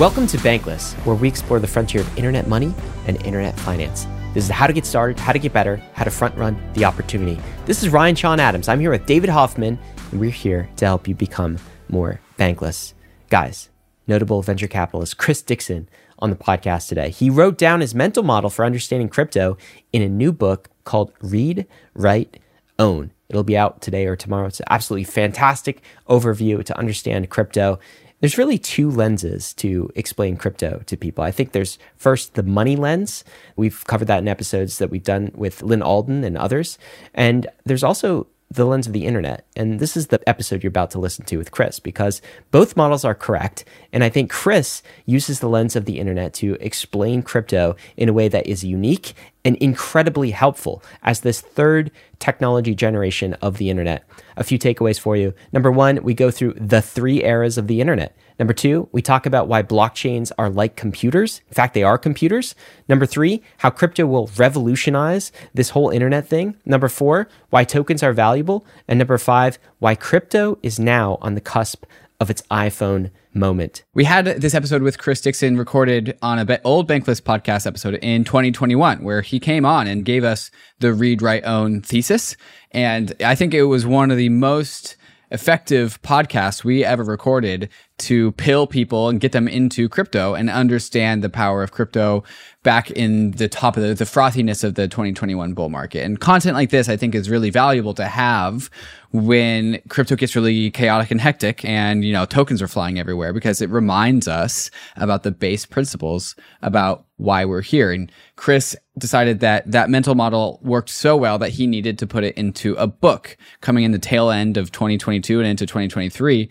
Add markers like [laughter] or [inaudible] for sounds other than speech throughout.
Welcome to Bankless, where we explore the frontier of internet money and internet finance. This is how to get started, how to get better, how to front run the opportunity. This is Ryan Sean Adams. I'm here with David Hoffman, and we're here to help you become more bankless. Guys, notable venture capitalist Chris Dixon on the podcast today. He wrote down his mental model for understanding crypto in a new book called Read, Write, Own. It'll be out today or tomorrow. It's an absolutely fantastic overview to understand crypto. There's really two lenses to explain crypto to people. I think there's first the money lens. We've covered that in episodes that we've done with Lyn Alden and others. And there's also the lens of the internet. And this is the episode you're about to listen to with Chris because both models are correct. And I think Chris uses the lens of the internet to explain crypto in a way that is unique and incredibly helpful as this third technology generation of the internet. A few takeaways for you. Number one, we go through the three eras of the internet. Number two, we talk about why blockchains are like computers. In fact, they are computers. Number three, how crypto will revolutionize this whole internet thing. Number four, why tokens are valuable. And number five, why crypto is now on the cusp of its iPhone moment. We had this episode with Chris Dixon recorded on a old Bankless podcast episode in 2021, where he came on and gave us the read, write, own thesis. And I think it was one of the most effective podcast we ever recorded to pill people and get them into crypto and understand the power of crypto back in the top of the, the frothiness of the 2021 bull market. And content like this, I think, is really valuable to have when crypto gets really chaotic and hectic and, you know, tokens are flying everywhere because it reminds us about the base principles about why we're here. And Chris decided that that mental model worked so well that he needed to put it into a book coming in the tail end of 2022 and into 2023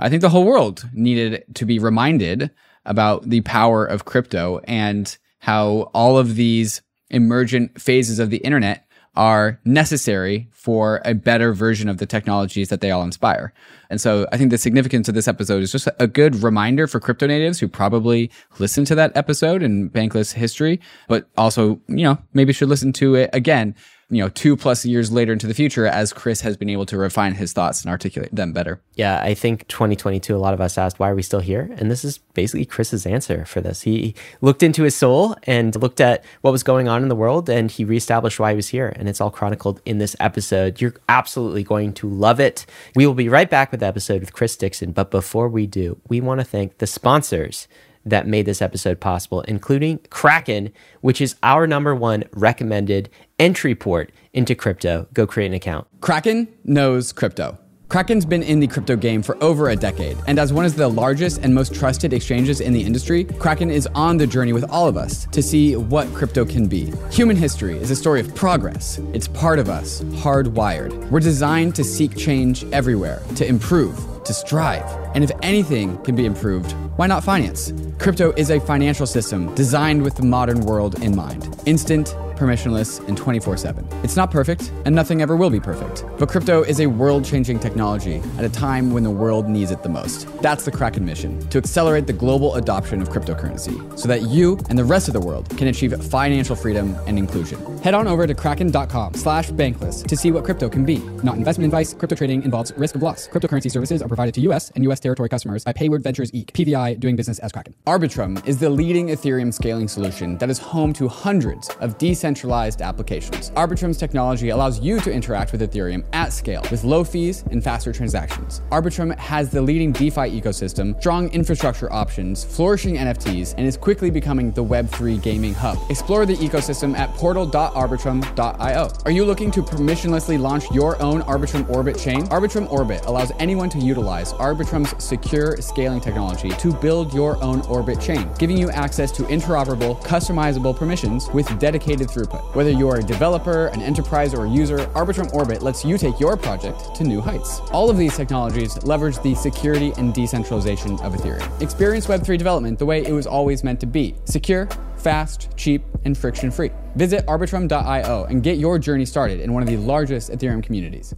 I think the whole world needed to be reminded about the power of crypto and how all of these emergent phases of the internet are necessary for a better version of the technologies that they all inspire. And so I think the significance of this episode is just a good reminder for crypto natives who probably listened to that episode in Bankless history, but also, you know, maybe should listen to it again you know, two plus years later into the future as Chris has been able to refine his thoughts and articulate them better. Yeah, I think 2022, a lot of us asked, why are we still here? And this is basically Chris's answer for this. He looked into his soul and looked at what was going on in the world and he reestablished why he was here. And it's all chronicled in this episode. You're absolutely going to love it. We will be right back with the episode with Chris Dixon. But before we do, we want to thank the sponsors that made this episode possible, including Kraken, which is our number one recommended entry port into crypto. Go create an account. Kraken knows crypto. Kraken's been in the crypto game for over a decade, and as one of the largest and most trusted exchanges in the industry, Kraken is on the journey with all of us to see what crypto can be. Human history is a story of progress. It's part of us, hardwired. We're designed to seek change everywhere, to improve, to strive. And if anything can be improved, why not finance? Crypto is a financial system designed with the modern world in mind. Instant, permissionless, and 24 7. It's not perfect, and nothing ever will be perfect. But crypto is a world changing technology at a time when the world needs it the most. That's the Kraken mission to accelerate the global adoption of cryptocurrency so that you and the rest of the world can achieve financial freedom and inclusion. Head on over to kraken.com slash bankless to see what crypto can be. Not investment advice, crypto trading involves risk of loss. Cryptocurrency services are provided to US and US territory customers by Payward Ventures Inc., PVI, doing business as Kraken. Arbitrum is the leading Ethereum scaling solution that is home to hundreds of decentralized decentralized applications. Arbitrum's technology allows you to interact with Ethereum at scale with low fees and faster transactions. Arbitrum has the leading DeFi ecosystem, strong infrastructure options, flourishing NFTs, and is quickly becoming the Web3 gaming hub. Explore the ecosystem at portal.arbitrum.io. Are you looking to permissionlessly launch your own Arbitrum Orbit chain? Arbitrum Orbit allows anyone to utilize Arbitrum's secure scaling technology to build your own Orbit chain, giving you access to interoperable, customizable permissions with dedicated throughput. Whether you're a developer, an enterprise, or a user, Arbitrum Orbit lets you take your project to new heights. All of these technologies leverage the security and decentralization of Ethereum. Experience Web3 development the way it was always meant to be secure, fast, cheap, and friction free. Visit arbitrum.io and get your journey started in one of the largest Ethereum communities.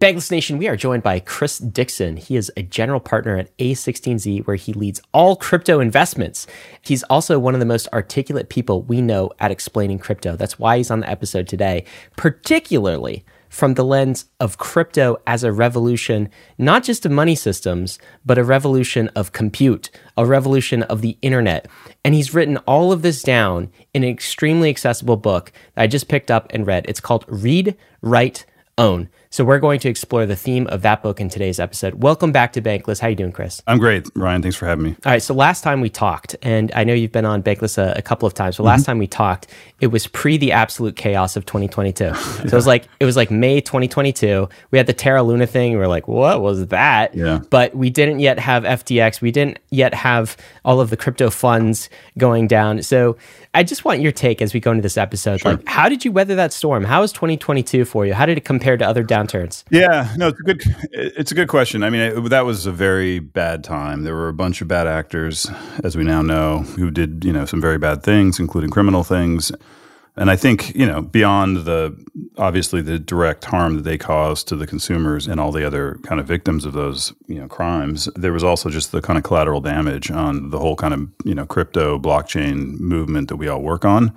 Bankless Nation, we are joined by Chris Dixon. He is a general partner at A16Z, where he leads all crypto investments. He's also one of the most articulate people we know at explaining crypto. That's why he's on the episode today, particularly from the lens of crypto as a revolution, not just of money systems, but a revolution of compute, a revolution of the internet. And he's written all of this down in an extremely accessible book that I just picked up and read. It's called Read, Write, Own. So we're going to explore the theme of that book in today's episode. Welcome back to Bankless. How you doing, Chris? I'm great, Ryan. Thanks for having me. All right. So last time we talked, and I know you've been on Bankless a, a couple of times. But last mm-hmm. time we talked, it was pre the absolute chaos of 2022. [laughs] So it was like it was like May 2022. We had the Terra Luna thing. We were like, what was that? Yeah. But we didn't yet have FTX. We didn't yet have all of the crypto funds going down. So I just want your take as we go into this episode. Sure. Like, how did you weather that storm? How was 2022 for you? How did it compare to other downturns? Yeah, no, it's a good, it's a good question. I mean, it, that was a very bad time. There were a bunch of bad actors, as we now know, who did you know some very bad things, including criminal things. And I think you know beyond the obviously the direct harm that they caused to the consumers and all the other kind of victims of those you know crimes, there was also just the kind of collateral damage on the whole kind of you know crypto blockchain movement that we all work on.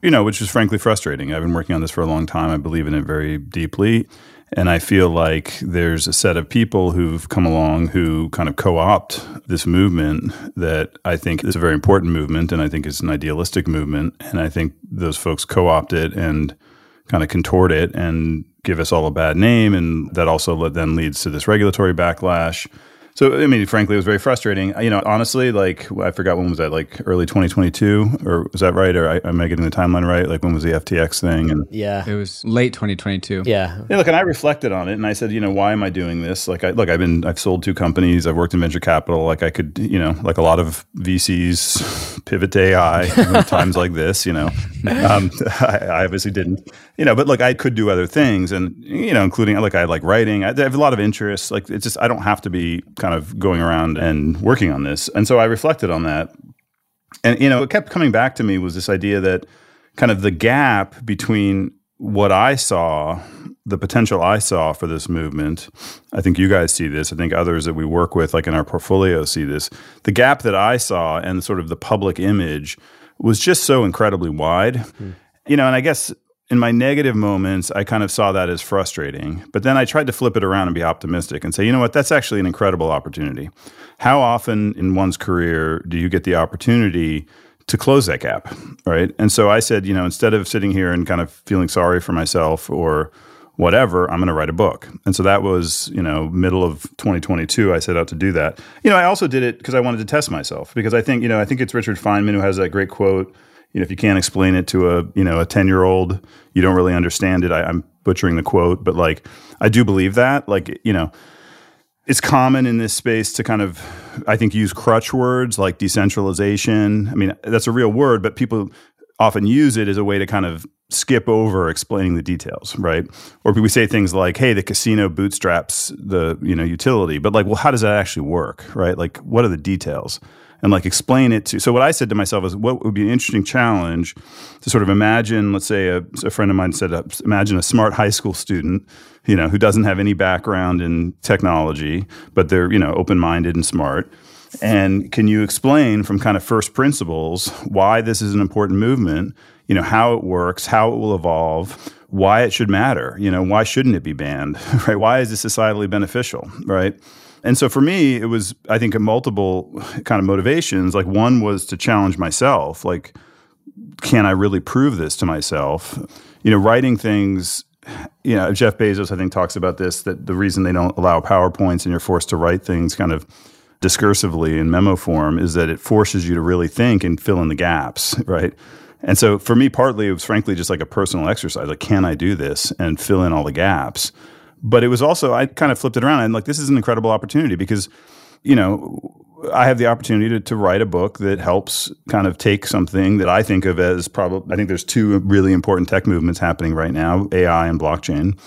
You know, which is frankly frustrating. I've been working on this for a long time. I believe in it very deeply. And I feel like there's a set of people who've come along who kind of co opt this movement that I think is a very important movement and I think is an idealistic movement. And I think those folks co opt it and kind of contort it and give us all a bad name. And that also then leads to this regulatory backlash. So, I mean, frankly, it was very frustrating. You know, honestly, like I forgot when was that, like early 2022, or was that right? Or I, am I getting the timeline right? Like when was the FTX thing? And yeah, it was late 2022. Yeah. Yeah. Look, and I reflected on it, and I said, you know, why am I doing this? Like, I look, I've been, I've sold two companies, I've worked in venture capital. Like, I could, you know, like a lot of VCs pivot to AI times like this. You know, [laughs] um, [laughs] I, I obviously didn't. You know, but look, I could do other things, and you know, including like I like writing. I have a lot of interests. Like, it's just I don't have to be kind of going around and working on this. And so I reflected on that. And, you know, what kept coming back to me was this idea that kind of the gap between what I saw, the potential I saw for this movement, I think you guys see this. I think others that we work with, like in our portfolio, see this. The gap that I saw and sort of the public image was just so incredibly wide. Mm. You know, and I guess in my negative moments, I kind of saw that as frustrating. But then I tried to flip it around and be optimistic and say, you know what, that's actually an incredible opportunity. How often in one's career do you get the opportunity to close that gap? Right. And so I said, you know, instead of sitting here and kind of feeling sorry for myself or whatever, I'm going to write a book. And so that was, you know, middle of 2022, I set out to do that. You know, I also did it because I wanted to test myself because I think, you know, I think it's Richard Feynman who has that great quote you know, if you can't explain it to a, you know, a 10 year old, you don't really understand it. I, I'm butchering the quote, but like, I do believe that. Like, you know, it's common in this space to kind of, I think, use crutch words like decentralization. I mean, that's a real word, but people often use it as a way to kind of skip over explaining the details, right? Or we say things like, "Hey, the casino bootstraps the you know utility," but like, well, how does that actually work, right? Like, what are the details? And like explain it to. So what I said to myself is, what would be an interesting challenge to sort of imagine, let's say a, a friend of mine said, imagine a smart high school student, you know, who doesn't have any background in technology, but they're you know open minded and smart. And can you explain from kind of first principles why this is an important movement? You know, how it works, how it will evolve, why it should matter. You know, why shouldn't it be banned? [laughs] Right? Why is this societally beneficial? Right? And so for me, it was, I think, a multiple kind of motivations. Like one was to challenge myself. Like, can I really prove this to myself? You know, writing things, you know, Jeff Bezos, I think, talks about this that the reason they don't allow PowerPoints and you're forced to write things kind of discursively in memo form is that it forces you to really think and fill in the gaps, right? And so for me, partly it was frankly just like a personal exercise. Like, can I do this and fill in all the gaps? But it was also, I kind of flipped it around and like, this is an incredible opportunity because, you know, I have the opportunity to, to write a book that helps kind of take something that I think of as probably, I think there's two really important tech movements happening right now AI and blockchain,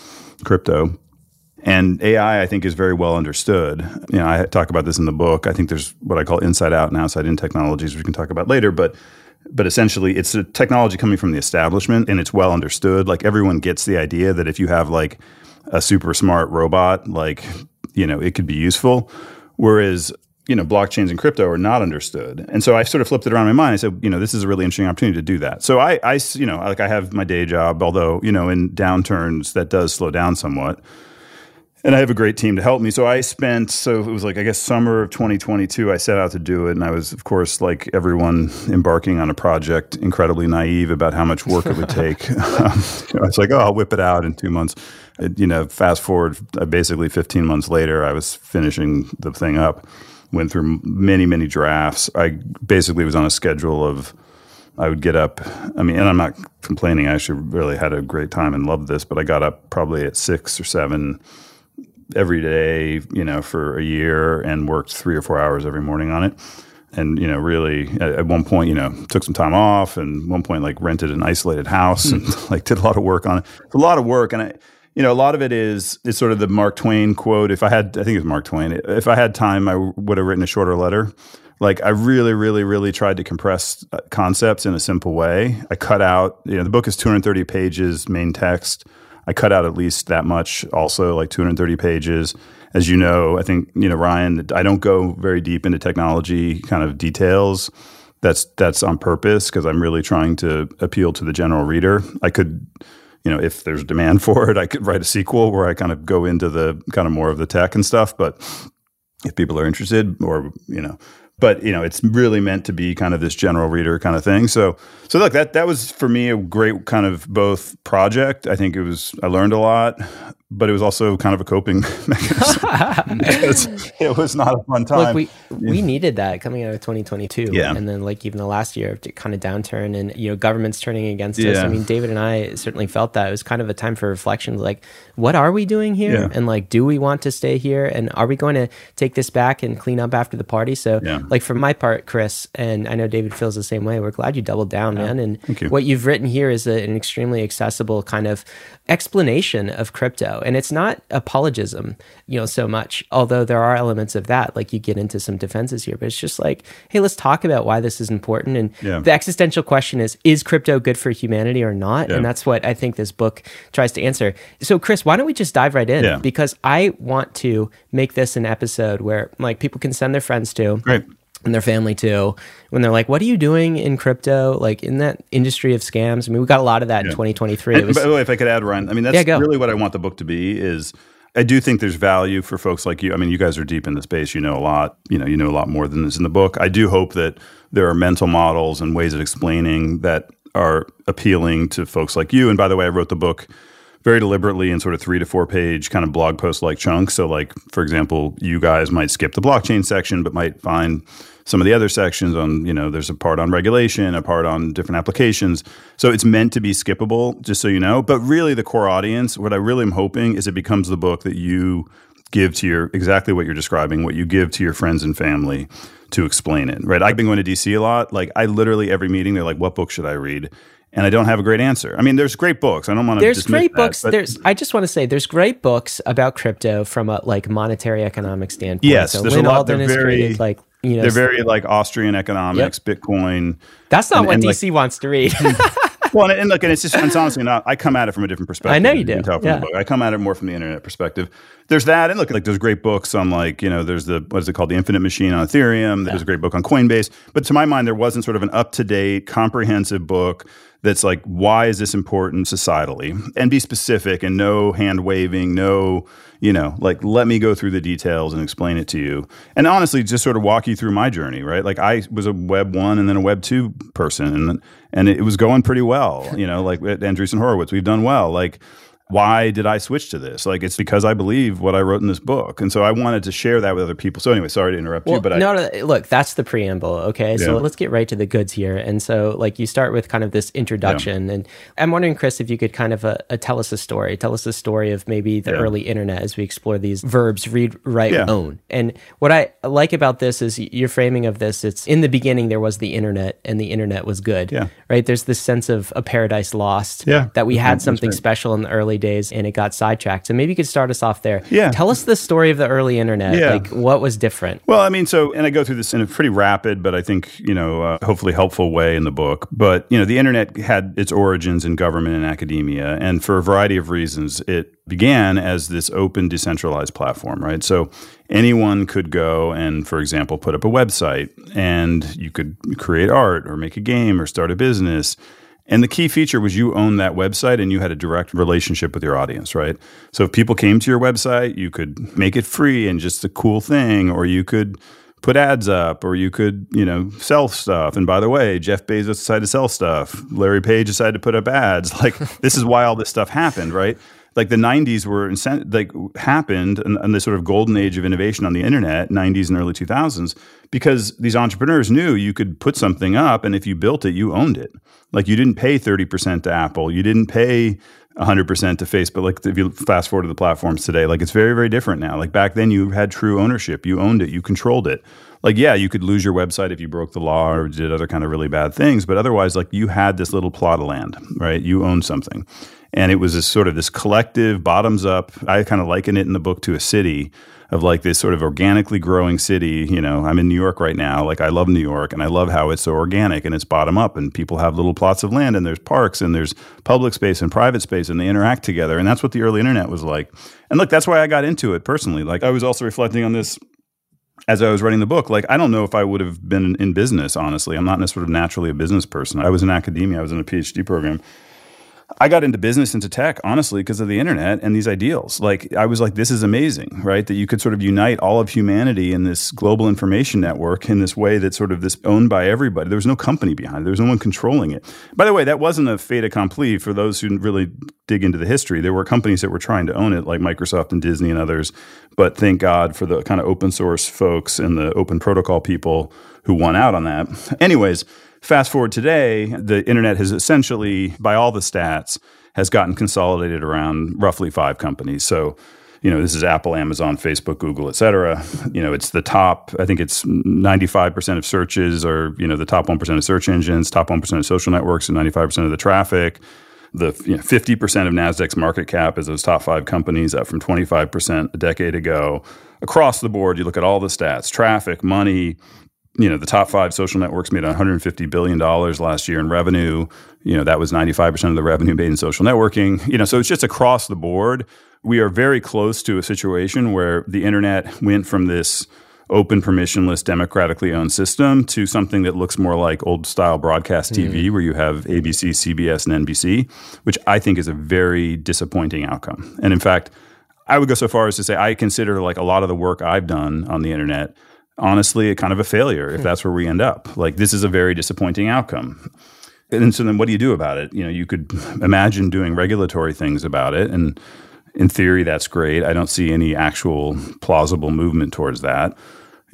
crypto. And AI, I think, is very well understood. You know, I talk about this in the book. I think there's what I call inside out and outside in technologies, which we can talk about later. But but essentially, it's a technology coming from the establishment, and it's well understood. Like everyone gets the idea that if you have like a super smart robot, like, you know, it could be useful. Whereas you know, blockchains and crypto are not understood. And so I sort of flipped it around in my mind. I said, you know, this is a really interesting opportunity to do that. So I, I, you know, like I have my day job, although, you know, in downturns that does slow down somewhat. And I have a great team to help me. So I spent, so it was like, I guess, summer of 2022, I set out to do it. And I was, of course, like everyone embarking on a project, incredibly naive about how much work it would [laughs] take. [laughs] um, I was like, oh, I'll whip it out in two months. It, you know, fast forward, uh, basically 15 months later, I was finishing the thing up went through many, many drafts. I basically was on a schedule of I would get up. I mean, and I'm not complaining. I actually really had a great time and loved this, but I got up probably at six or seven every day, you know, for a year and worked three or four hours every morning on it. And, you know, really at, one point, you know, took some time off and one point like rented an isolated house and [laughs] like did a lot of work on it. It's a lot of work. And I, you know, a lot of it is it's sort of the Mark Twain quote. If I had, I think it was Mark Twain. If I had time, I would have written a shorter letter. Like I really, really, really tried to compress uh, concepts in a simple way. I cut out, you know, the book is 230 pages, main text. I cut out at least that much, also like 230 pages. As you know, I think you know Ryan. I don't go very deep into technology kind of details. That's that's on purpose because I'm really trying to appeal to the general reader. I could you know, if there's demand [laughs] for it, I could write a sequel where I kind of go into the kind of more of the tech and stuff. But if people are interested, or you know, but you know, it's really meant to be kind of this general reader kind of thing. So, so look, that that was for me a great kind of both project. I think it was I learned a lot but it was also kind of a coping [laughs] mechanism [laughs] it was not a fun time. Look, we we needed that coming out of 2022, yeah, and then like even the last year, kind of downturn, and you know governments turning against yeah. us. I mean, David and I certainly felt that it was kind of a time for reflection. Like, what are we doing here? Yeah. And like, do we want to stay here? And are we going to take this back and clean up after the party? So, yeah. like for my part, Chris, and I know David feels the same way. We're glad you doubled down, man. And you. what you've written here is a, an extremely accessible kind of explanation of crypto and it's not apologism you know so much although there are elements of that like you get into some defenses here but it's just like hey let's talk about why this is important and yeah. the existential question is is crypto good for humanity or not yeah. and that's what i think this book tries to answer so chris why don't we just dive right in yeah. because i want to make this an episode where like people can send their friends to Great and their family too when they're like what are you doing in crypto? Like in that industry of scams i mean we got a lot of that yeah. in 2023 and, was, by the way if i could add ryan i mean that's yeah, really what i want the book to be is i do think there's value for folks like you. I mean you guys are deep in the space. You know a lot you know you know a lot more than this in the book. I do hope that there are mental models and ways of explaining that are appealing to folks like you. And by the way i wrote the book very deliberately in sort of three to four page kind of blog post like chunks. So, like for example, you guys might skip the blockchain section, but might find some of the other sections on you know there's a part on regulation a part on different applications so it's meant to be skippable just so you know but really the core audience what i really am hoping is it becomes the book that you give to your exactly what you're describing what you give to your friends and family to explain it right i've been going to dc a lot like i literally every meeting they're like what book should i read and I don't have a great answer. I mean, there's great books. I don't want to. There's great that, books. There's. I just want to say there's great books about crypto from a like monetary economic standpoint. Yes, so there's Lyn a lot. Alden they're very, created, like you know, they're very like Austrian economics, yep. Bitcoin. That's not and, what and DC like, wants to read. Hmm. [laughs] well, and, and, look, and it's just it's honestly not. I come at it from a different perspective. I know you do. You yeah. I come at it more from the internet perspective. There's that, and look, like there's great books on like you know, there's the what is it called, the Infinite Machine on Ethereum. There's yeah. a great book on Coinbase. But to my mind, there wasn't sort of an up to date, comprehensive book that's like, why is this important societally? And be specific and no hand waving, no you know, like let me go through the details and explain it to you. And honestly, just sort of walk you through my journey, right? Like I was a web one and then a web two person and and it was going pretty well, you know, like at Andreessen Horowitz, we've done well. Like why did I switch to this? Like, it's because I believe what I wrote in this book. And so I wanted to share that with other people. So, anyway, sorry to interrupt well, you, but no, I, no, look, that's the preamble. Okay. Yeah. So let's get right to the goods here. And so, like, you start with kind of this introduction. Yeah. And I'm wondering, Chris, if you could kind of uh, uh, tell us a story. Tell us a story of maybe the yeah. early internet as we explore these verbs read, write, own. And what I like about this is your framing of this it's in the beginning, there was the internet and the internet was good. Yeah. Right. There's this sense of a paradise lost. Yeah. That we had something special in the early early days and it got sidetracked. So maybe you could start us off there. Yeah. Tell us the story of the early internet. Yeah. Like what was different? Well, I mean, so, and I go through this in a pretty rapid, but I think, you know, uh, hopefully helpful way in the book. But, you know, the internet had its origins in government and academia. And for a variety of reasons, it began as this open, decentralized platform, right? So anyone could go and, for example, put up a website and you could create art or make a game or start a business. And the key feature was you owned that website and you had a direct relationship with your audience, right? So if people came to your website, you could make it free and just a cool thing, or you could put ads up, or you could, you know, sell stuff. And by the way, Jeff Bezos decided to sell stuff. Larry Page decided to put up ads. [laughs] Like this is why all this stuff happened, right? Like the '90s were incent- like happened, and, and the sort of golden age of innovation on the internet, '90s and early 2000s, because these entrepreneurs knew you could put something up, and if you built it, you owned it. Like you didn't pay 30% to Apple, you didn't pay 100% to Facebook. Like if you fast forward to the platforms today, like it's very, very different now. Like back then, you had true ownership, you owned it, you controlled it. Like yeah, you could lose your website if you broke the law or did other kind of really bad things, but otherwise, like you had this little plot of land, right? You owned something, and it was this sort of this collective, bottoms up. I kind of liken it in the book to a city of like this sort of organically growing city. You know, I'm in New York right now. Like I love New York and I love how it's so organic and it's bottom up and people have little plots of land and there's parks and there's public space and private space and they interact together. And that's what the early internet was like. And look, that's why I got into it personally. Like I was also reflecting on this as I was writing the book, like I don't know if I would have been in business, honestly. I'm not sort of naturally a business person. I was in academia, I was in a PhD program. I got into business, into tech, honestly, because of the internet and these ideals. Like, I was like, this is amazing, right? That you could sort of unite all of humanity in this global information network in this way that's sort of this owned by everybody. There was no company behind it, there was no one controlling it. By the way, that wasn't a fait accompli for those who really dig into the history. There were companies that were trying to own it, like Microsoft and Disney and others. But thank God for the kind of open source folks and the open protocol people who won out on that. Anyways, Fast forward today, the internet has essentially, by all the stats, has gotten consolidated around roughly five companies. So, you know, this is Apple, Amazon, Facebook, Google, et cetera. You know, it's the top, I think it's 95% of searches are, you know, the top 1% of search engines, top 1% of social networks, and 95% of the traffic. The you know, 50% of NASDAQ's market cap is those top five companies, up from 25% a decade ago. Across the board, you look at all the stats traffic, money, you know the top five social networks made 150 billion dollars last year in revenue. You know that was 95% of the revenue made in social networking. You know so it's just across the board. We are very close to a situation where the internet went from this open permissionless democratically owned system to something that looks more like old style broadcast TV hmm. where you have ABC, CBS and NBC which I think is a very disappointing outcome. And in fact I would go so far as to say I consider like a lot of the work I've done on the internet honestly a kind of a failure if hmm. that's where we end up. Like this is a very disappointing outcome. And so then what do you do about it? You know, you could imagine doing regulatory things about it and in theory that's great. I don't see any actual plausible movement towards that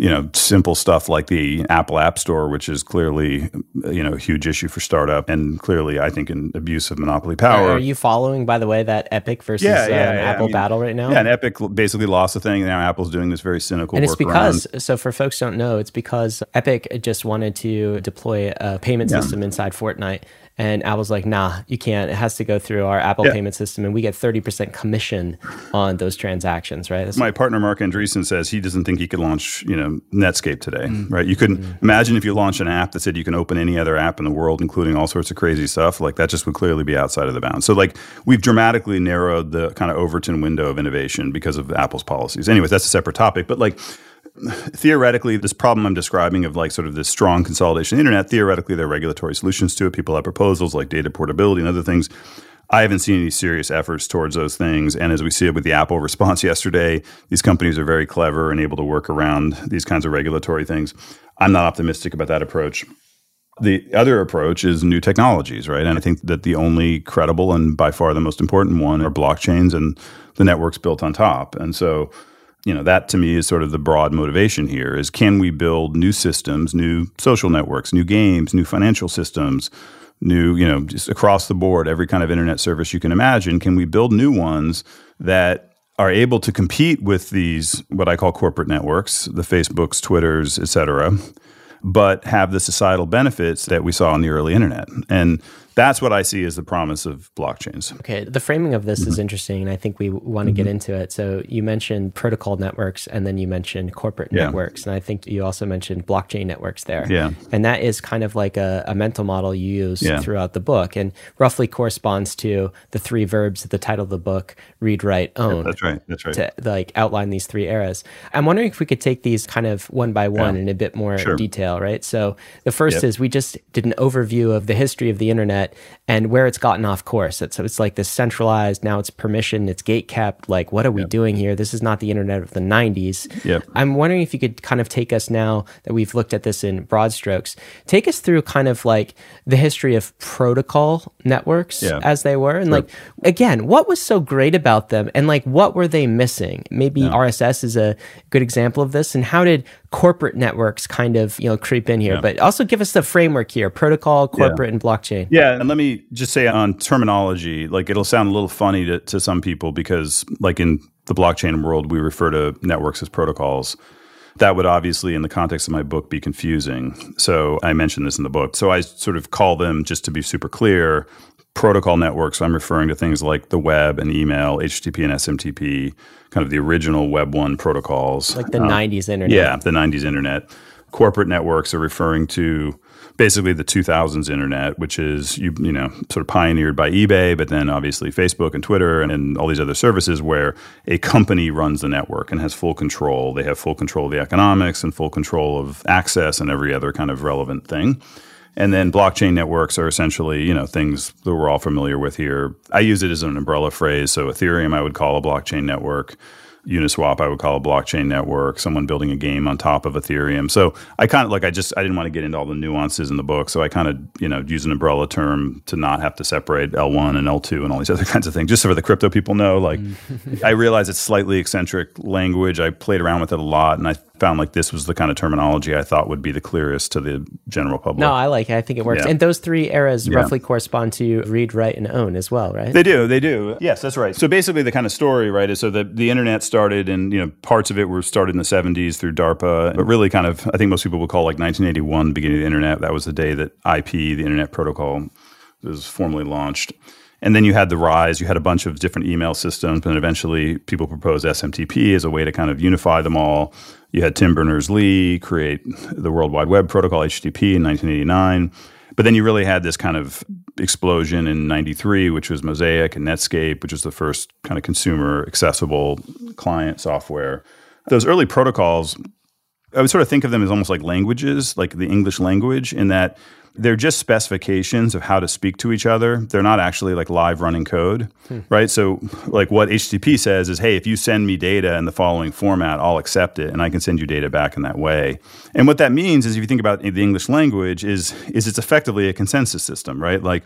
you know, simple stuff like the Apple App Store, which is clearly, you know, a huge issue for startup and clearly, I think, an abuse of monopoly power. Are you following, by the way, that Epic versus Yeah, yeah, um, yeah. Apple I mean, battle right now? Yeah, and Epic basically lost the thing. Now Apple's doing this very cynical and it's because so for folks who don't know it's because epic just wanted to deploy a payment system inside fortnite and apple's like nah you can't it has to go through our apple Yeah. payment system and we get 30% commission on those transactions right That's- my partner Marc Andreessen says he doesn't think he could launch, you know, Netscape today, Mm. right? You couldn't imagine if you launched an app that said you can open any other app in the world, including all sorts of crazy stuff. Like that just would clearly be outside of the bounds. So like we've dramatically narrowed the kind of Overton window of innovation because of Apple's policies. Anyways, that's a separate topic. But like theoretically, this problem I'm describing of like sort of this strong consolidation the internet, theoretically, there are regulatory solutions to it. People have proposals like data portability and other things. I haven't seen any serious efforts towards those things. And as we see it with the Apple response [laughs] yesterday, these companies are very clever and able to work around these kinds of regulatory things. I'm not optimistic about that approach. The other approach is new technologies, right? And I think that the only credible and by far the most important one are blockchains and the networks built on top. And so, you know, that to me is sort of the broad motivation here is can we build new systems, new social networks, new games, new financial systems, new, you know, just across the board, every kind of internet service you can imagine. Can we build new ones that are able to compete with these what I call corporate networks, the Facebooks, Twitters, et cetera, but have the societal benefits that we saw on the early internet. And that's what I see as the promise of blockchains. Okay, the framing of this mm-hmm. is interesting, and I think we want to mm-hmm. get into it. So you mentioned protocol networks, and then you mentioned corporate yeah. networks, and I think you also mentioned blockchain networks there. Yeah, and that is kind of like a, a mental model you use yeah. throughout the book, and roughly corresponds to the three verbs at the title of the book: read, write, own. Yeah, that's right. That's right. To like outline these three eras. I'm wondering if we could take these kind of one by one in a bit more sure. detail, right? So the first yep. is we just did an overview of the history of the internet and where it's gotten off course. It's, it's like this centralized, now it's permission, it's gate kept. Like, what are we yep. doing here? This is not the internet of the 90s. Yep. I'm wondering if you could kind of take us now that we've looked at this in broad strokes, take us through kind of like the history of protocol networks yeah. as they were. And sure. like, again, what was so great about them? And like, what were they missing? Maybe yeah. RSS is a good example of this. And how did corporate networks kind of, you know, creep in here? Yeah. But also give us the framework here protocol, corporate, and blockchain. Yeah. And let me just say on terminology, like, it'll sound a little funny to, to some people because, like, in the blockchain world, we refer to networks as protocols that would obviously, in the context of my book, be confusing. So I mentioned this in the book. So I sort of call them, just to be super clear, protocol networks. I'm referring to things like the web and email, HTTP and SMTP, kind of the original Web 1 protocols. Like the um, 90s internet. Yeah, the 90s internet. Corporate networks are referring to basically the 2000s internet, which is you you know sort of pioneered by eBay, but then obviously Facebook and Twitter and, and all these other services where a company runs the network and has full control. They have full control of the economics and full control of access and every other kind of relevant thing. And then blockchain networks are essentially, you know, things that we're all familiar with here. I use it as an umbrella phrase. So Ethereum, I would call a blockchain network. Uniswap, I would call a blockchain network, someone building a game on top of Ethereum. So I kind of like, I just, I didn't want to get into all the nuances in the book. So I kind of, you know, use an umbrella term to not have to separate L1 and L2 and all these [laughs] other kinds of things, just so for the crypto people know. Like, mm. [laughs] I realize it's slightly eccentric language. I played around with it a lot and I found like this was the kind of terminology I thought would be the clearest to the general public. No, I like it. I think it works. Yeah. And those three eras yeah. roughly correspond to read, write, and own as well, right? They do. They do. Yes, that's right. So basically, the kind of story, right, is so the the internet started, and you know, parts of it were started in the '70s through DARPA, but really, kind of, I think most people would call like 1981 the beginning of the internet. That was the day that IP, the Internet Protocol, was formally launched. And then you had the rise, you had a bunch of different email systems, and eventually people proposed SMTP as a way to kind of unify them all. You had Tim Berners Lee create the World Wide Web Protocol, HTTP, in 1989. But then you really had this kind of explosion in 93, which was Mosaic and Netscape, which was the first kind of consumer accessible client software. Those early protocols, I would sort of think of them as almost like languages, like the English language, in that they're just specifications of how to speak to each other. They're not actually like live running code, hmm. right? So, like what HTTP says is, hey, if you send me data in the following format, I'll accept it, and I can send you data back in that way. And what that means is, if you think about the English language, is is it's effectively a consensus system, right? Like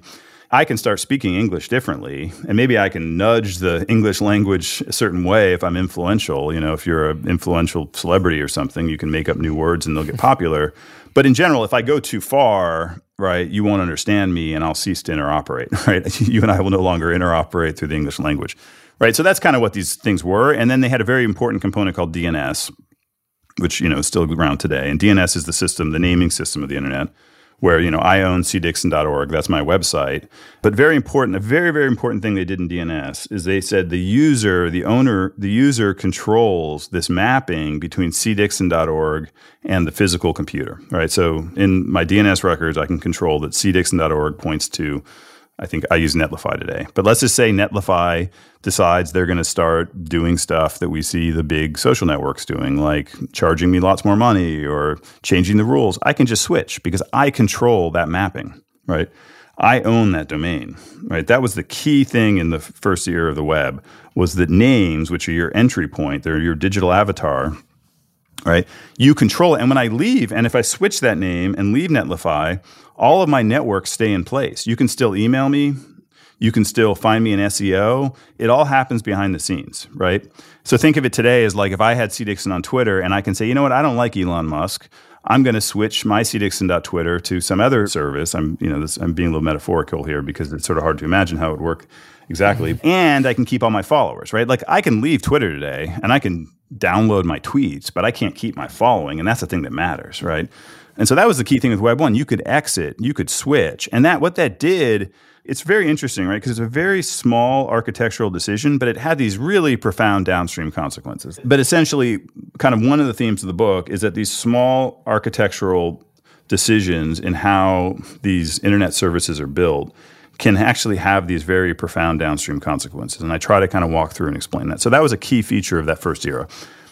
I can start speaking English differently, and maybe I can nudge the English language a certain way if I'm influential. You know, if you're an influential celebrity or something, you can make up new words and they'll get popular. But in general, if I go too far, right, you won't understand me and I'll cease to interoperate, [laughs] right? [laughs] you and I will no longer interoperate through the English language, right? So that's kind of what these things were. And then they had a very important component called DNS, which, you know, is still around today. And DNS is the system, the naming system of the internet where you know I own cdixon.org. That's my website. But very important, a very very important thing they did in DNS is they said the user, the owner, the user controls this mapping between cdixon.org and the physical computer. Right. So in my DNS records, I can control that cdixon.org points to I think I use Netlify today. But let's just say Netlify decides they're going to start doing stuff that we see the big social networks doing, like charging me lots more money or changing the rules. I can just switch because I control that mapping, right? I own that domain, right? That was the key thing in the first year of the web was that names, which are your entry point, they're your digital avatar, right? You control it. And when I leave, and if I switch that name and leave Netlify, all of my networks stay in place. You can still email me. You can still find me in SEO. It all happens behind the scenes, right? So think of it today as like if I had C. Dixon on Twitter and I can say, you know what, I don't like Elon Musk. I'm going to switch my cdixon.twitter to some other service. I'm, you know, this, I'm being a little metaphorical here because it's sort of hard to imagine how it would work exactly. [laughs] and I can keep all my followers, right? Like I can leave Twitter today and I can download my tweets, but I can't keep my following, and that's the thing that matters, right? And so that was the key thing with Web 1. You could exit, you could switch. And that what that did, it's very interesting, right? Because it's a very small architectural decision, but it had these really profound downstream consequences. But essentially, kind of one of the themes of the book is that these small architectural decisions in how these internet services are built can actually have these very profound downstream consequences. And I try to kind of walk through and explain that. So that was a key feature of that first era.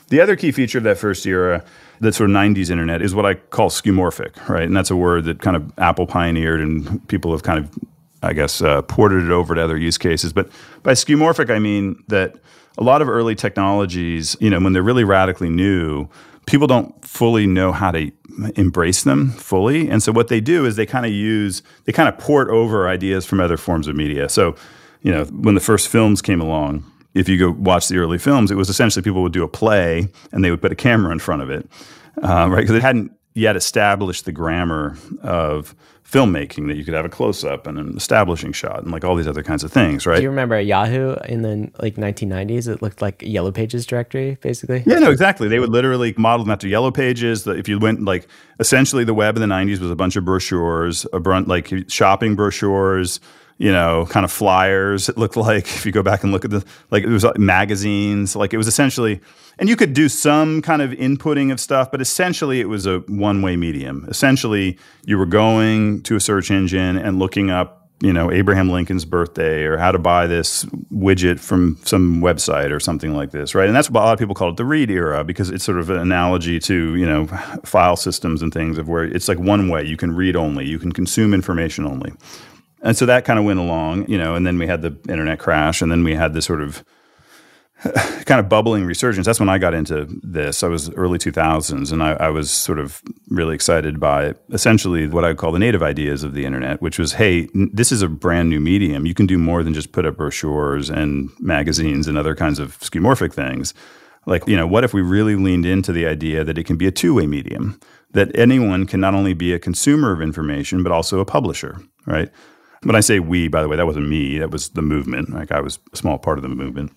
The other key feature of that first era, that sort of 90s internet, is what I call skeuomorphic, right? And that's a word that kind of Apple pioneered and people have kind of, I guess, uh, ported it over to other use cases. But by skeuomorphic, I mean that a lot of early technologies, you know, when they're really radically new, people don't fully know how to embrace them fully. And so what they do is they kind of use, they kind of port over ideas from other forms of media. So, you know, when the first films came along, if you go watch the early films, it was essentially people would do a play and they would put a camera in front of it, uh, right? Because it hadn't yet established the grammar of filmmaking that you could have a close up and an establishing shot and like all these other kinds of things, right? Do you remember Yahoo in the like 1990s? It looked like Yellow Pages directory, basically. Yeah, no, exactly. They would literally model them after Yellow Pages. If you went like essentially the web in the 90s was a bunch of brochures, a brunt like shopping brochures you know, kind of flyers. It looked [laughs] like if you go back and look at the like it was like magazines. Like it was essentially, and you could do some kind of inputting of stuff, but essentially it was a one way medium. Essentially, you were going to a search engine and looking up. You know, Abraham Lincoln's birthday, or how to buy this widget from some website, or something like this, right? And that's what a lot of people call it the read era because it's sort of an analogy to you know file systems and things of where it's like one way you can read only, you can consume information only. And so that kind of went along, you know, and then we had the internet crash, and then we had this sort of [sighs] kind of bubbling resurgence. That's when I got into this. I was early 2000s, and I, I, was sort of really excited by essentially what I would call the native ideas of the internet, which was, hey, n- this is a brand new medium. You can do more than just put up brochures and magazines and other kinds of skeuomorphic things. Like, you know, what if we really leaned into the idea that it can be a two way medium? That anyone can not only be a consumer of information, but also a publisher, right? When I say we, by the way, that wasn't me. That was the movement. Like I was a small part of the movement.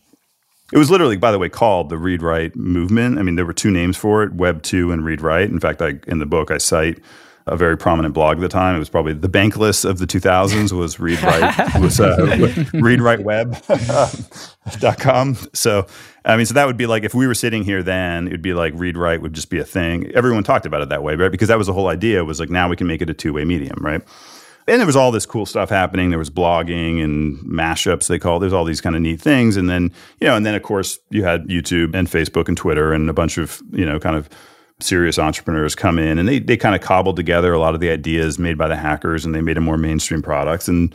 It was literally, by the way, called the Read Write movement. I mean, there were two names for it: Web two and Read Write. In fact, I, in the book, I cite a very prominent blog at the time. It was probably the bankless of the 2000s was Read Write [laughs] was uh, readwriteweb.com. [laughs] so I mean, so that would be like if we were sitting here then, it would be like Read Write would just be a thing. Everyone talked about it that way, right? Because that was the whole idea was like now we can make it a two way medium, right? And there was all this cool stuff happening. There was blogging and mashups they call. There's all these kind of neat things, and then you know, and then of course you had YouTube and Facebook and Twitter and a bunch of you know kind of serious entrepreneurs come in and they they kind of cobbled together a lot of the ideas made by the hackers and they made them more mainstream products and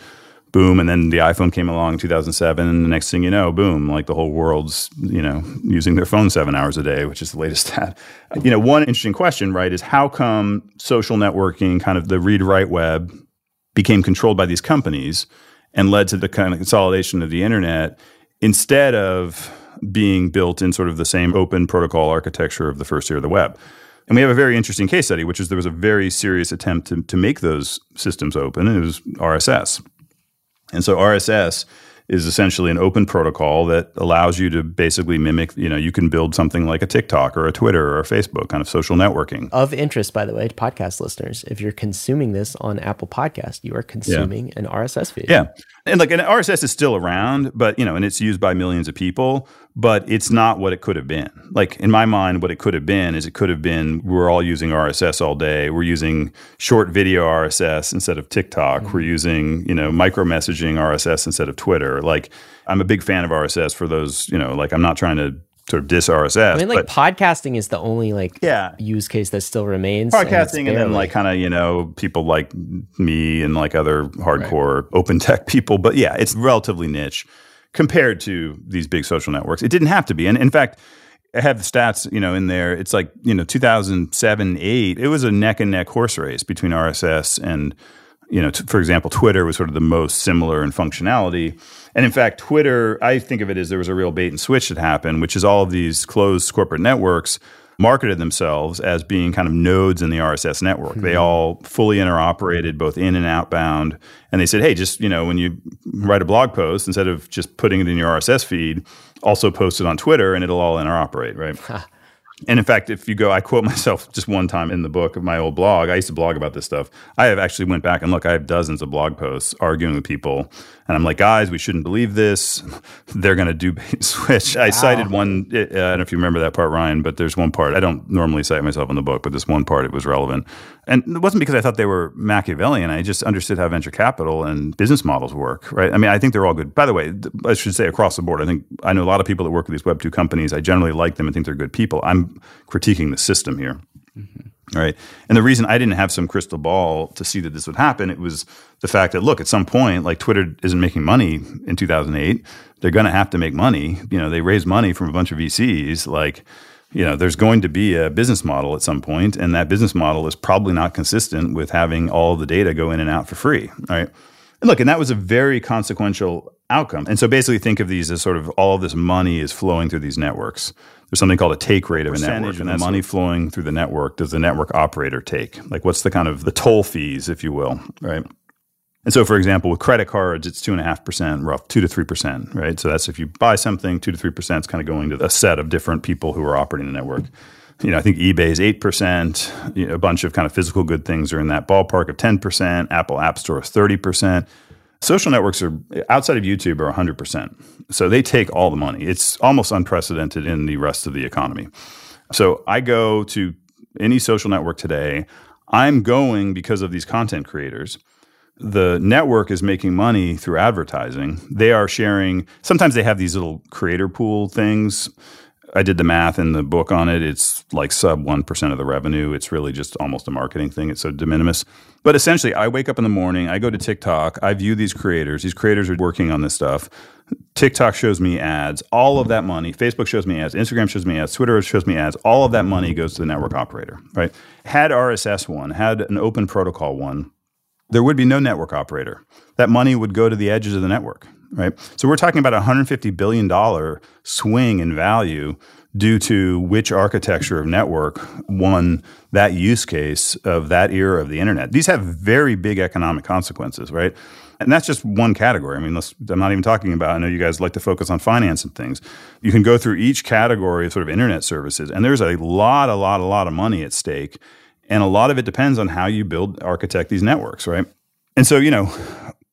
boom and then the iphone came along in 2007 and the next thing you know boom like the whole world's you know using their phone seven hours a day which is the latest [laughs] stat you know one interesting question right is how come social networking kind of the read write web became controlled by these companies and led to the kind of consolidation of the internet instead of being built in sort of the same open protocol architecture of the first year of the web. And we have a very interesting case study, which is there was a very serious attempt to, to make those systems open, and it was RSS. And so RSS is essentially an open protocol that allows you to basically mimic, you know, you can build something like a TikTok or a Twitter or a Facebook kind of social networking. Of interest, by the way, podcast listeners, if you're consuming this on Apple Podcast, you are consuming yeah. an RSS feed. Yeah. And like an RSS is still around, but you know, and it's used by millions of people but it's not what it could have been. Like in my mind, what it could have been is it could have been we're all using RSS all day. We're using short video RSS instead of TikTok. Mm-hmm. We're using you know micro messaging RSS instead of Twitter. Like I'm a big fan of RSS for those. You know, like I'm not trying to sort of dis RSS. I mean, like podcasting is the only like yeah. use case that still remains. Podcasting, and, and then like kind of you know people like me and like other hardcore right. open tech people. But yeah, it's relatively niche compared to these big social networks. It didn't have to be. And in fact, I have the stats, you know, in there. It's like, you know, 2007, 8, it was a neck and neck horse race between RSS and, you know, t- for example, Twitter was sort of the most similar in functionality. And in fact, Twitter, I think of it as there was a real bait and switch that happened, which is all of these closed corporate networks marketed themselves as being kind of nodes in the RSS network. Mm-hmm. They all fully interoperated both in and outbound. And they said, hey, just, you know, when you write a blog post, instead of just putting it in your RSS feed, also post it on Twitter and it'll all interoperate, right? [laughs] And in fact, if you go, I quote [laughs] myself just one time in the book of my old blog. I used to blog about this stuff. I have actually went back and look. I have dozens of blog posts arguing with people, and I'm like, guys, we shouldn't believe this. [laughs] They're going to do bait [laughs] switch. I cited one. Uh, I don't know if you remember that part, Ryan, but there's one part. I don't normally cite myself in the book, but this one part it was relevant, and it wasn't because I thought they were Machiavellian. I just understood how venture capital and business models work. Right. I mean, I think they're all good. By the way, I should say across the board. I think I know a lot of people that work with these Web two companies. I generally like them and think they're good people. I'm critiquing the system here. Mm-hmm. Right. And the reason I didn't have some crystal ball to see that this would happen, it was the fact that, look, at some point, like Twitter isn't making money in 2008. They're going to have to make money. You know, they raise money from a bunch of VCs. Like, you know, there's going to be a business model at some point, and that business model is probably not consistent with having all the data go in and out for free. Right. And look, and that was a very consequential outcome. And so basically think of these as sort of all of this money is flowing through these networks there's something called a take rate of a network, and the money flowing through the network does the network operator take? Like, what's the kind of the toll fees, if you will, right? And so, for example, with credit cards, it's two and a half percent, rough two to three percent, right? So that's if you buy something, two to three percent is kind of going to a set of different people who are operating the network. You know, I think eBay is eight percent. You know, a bunch of kind of physical good things are in that ballpark of ten percent. Apple App Store is thirty percent. Social networks are outside of YouTube are 100%. So they take all the money. It's almost unprecedented in the rest of the economy. So I go to any social network today, I'm going because of these content creators. The network is making money through advertising. They are sharing, sometimes they have these little creator pool things I did the math in the book on it. It's like sub 1% of the revenue. It's really just almost a marketing thing. It's so de minimis. But essentially, I wake up in the morning, I go to TikTok, I view these creators. These creators are working on this stuff. TikTok shows me ads. All of that money, Facebook shows me ads, Instagram shows me ads, Twitter shows me ads. All of that money goes to the network operator, right? Had RSS one, had an open protocol one, there would be no network operator. That money would go to the edges of the network, right? So we're talking about a $150 billion swing in value due to which architecture of network won that use case of that era of the internet. These have very big economic consequences, right? And that's just one category. I mean, I'm not even talking about, I know you guys like to focus on finance and things. You can go through each category of sort of internet services, and there's a lot, a lot, a lot of money at stake. And a lot of it depends on how you build, architect these networks, right? And so, you know,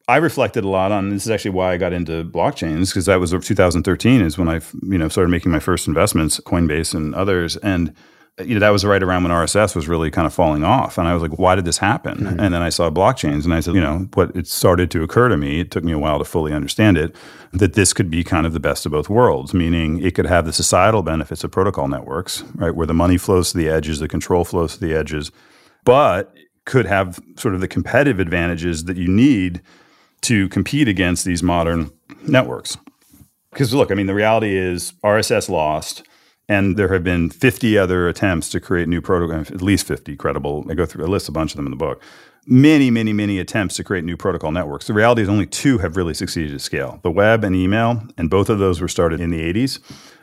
I reflected a lot on this is actually why I got into blockchains because that was 2013 is when I you know started making my first investments, Coinbase and others, and you know that was right around when RSS was really kind of falling off, and I was like, why did this happen? Mm-hmm. And then I saw blockchains, and I said, you know, what it started to occur to me. It took me a while to fully understand it that this could be kind of the best of both worlds, meaning it could have the societal benefits of protocol networks, right, where the money flows to the edges, the control flows to the edges, but could have sort of the competitive advantages that you need to compete against these modern networks. Because look, I mean, the reality is RSS lost, and there have been 50 other attempts to create new protocols, at least 50 credible. I go through, I list a bunch of them in the book. Many, many, many attempts to create new protocol networks. The reality is only two have really succeeded at scale the web and email, and both of those were started in the 80s.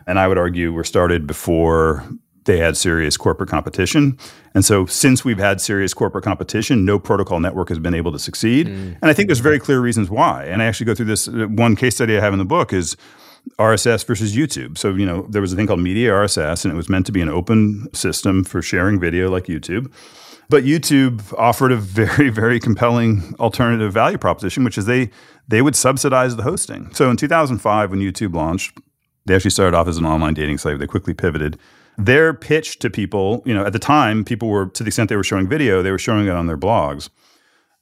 And I would argue were started before they had serious corporate competition. And so, since we've had serious corporate competition, no protocol network has been able to succeed. Mm. And I think there's very clear reasons why. And I actually go through this. Uh, one case study I have in the book is RSS versus YouTube. So, you know, there was a thing called Media RSS, and it was meant to be an open system for sharing video like YouTube. But YouTube offered a [laughs] very, very compelling alternative value proposition, which is they they would subsidize the hosting. So in 2005, when YouTube launched, they actually started off as an online dating site. They quickly pivoted their pitch to people, you know, at the time, people were, to the extent they were showing video, they were showing it on their blogs.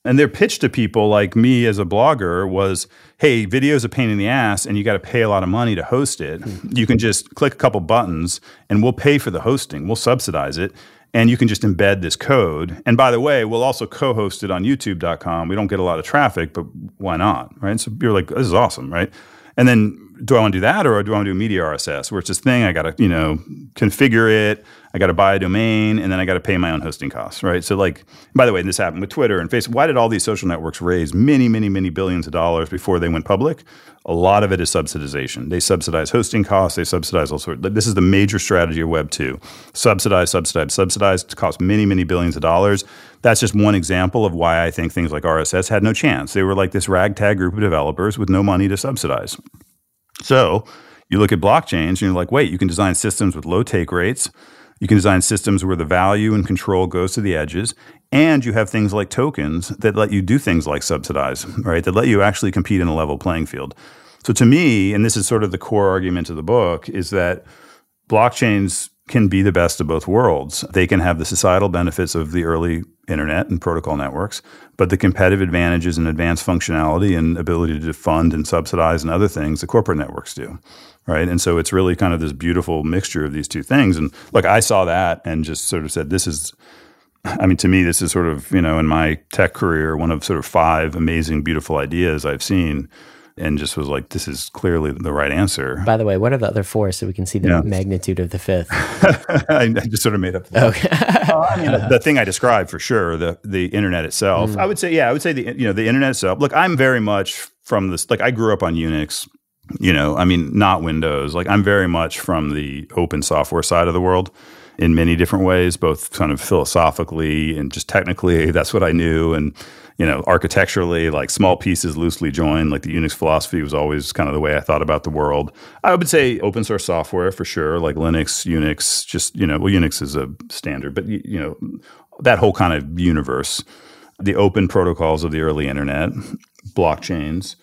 And their pitch to people like me as a blogger was, hey, video is a pain in the ass and you got to pay a lot of money to host it. Mm-hmm. You can just click a couple buttons and we'll pay for the hosting, we'll subsidize it. And you can just embed this code. And by the way, we'll also co host it on youtube.com. We don't get a lot of traffic, but why not? Right. So you're like, this is awesome. Right. And then do I want to do that or do I want to do media RSS where it's this thing I got to, you know, configure it, I got to buy a domain and then I got to pay my own hosting costs, right? So like by the way, this happened with Twitter and Facebook. Why did all these social networks raise many, many, many billions of dollars before they went public? A lot of it is subsidization. They subsidize hosting costs, they subsidize all sorts. This is the major strategy of web 2. Subsidize, subsidize, subsidize to cost many, many billions of dollars. That's just one example of why I think things like RSS had no chance. They were like this ragtag group of developers with no money to subsidize. So you look at blockchains and you're like, wait, you can design systems with low take rates. You can design systems where the value and control goes to the edges. And you have things like tokens that let you do things like subsidize, right? That let you actually compete in a level playing field. So to me, and this is sort of the core argument of the book, is that blockchains can be the best of both worlds. They can have the societal benefits of the early internet and protocol networks, but the competitive advantages and advanced functionality and ability to fund and subsidize and other things the corporate networks do. Right. And so it's really kind of this beautiful mixture of these two things. And look, I saw that and just sort of said, this is, I mean, to me, this is sort of, you know, in my tech career, one of sort of five amazing, beautiful ideas I've seen and just was like, this is clearly the right answer. By the way, what are the other four so we can see the yeah. magnitude of the fifth? [laughs] I, just sort of made up. The, okay. [laughs] uh, I mean, the, the, thing I described for sure, the the internet itself. Mm. I would say, yeah, I would say the you know the internet itself. Look, I'm very much from this. Like, I grew up on Unix. You know, I mean, not Windows. Like, I'm very much from the open software side of the world in many different ways, both kind of philosophically and just technically. That's what I knew and you know, architecturally, like small pieces loosely joined, like the Unix philosophy was always kind of the way I thought about the world. I would say open source software for sure, like Linux, Unix, just, you know, well, Unix is a standard, but, you know, that whole kind of universe, the open protocols of the early internet, blockchains,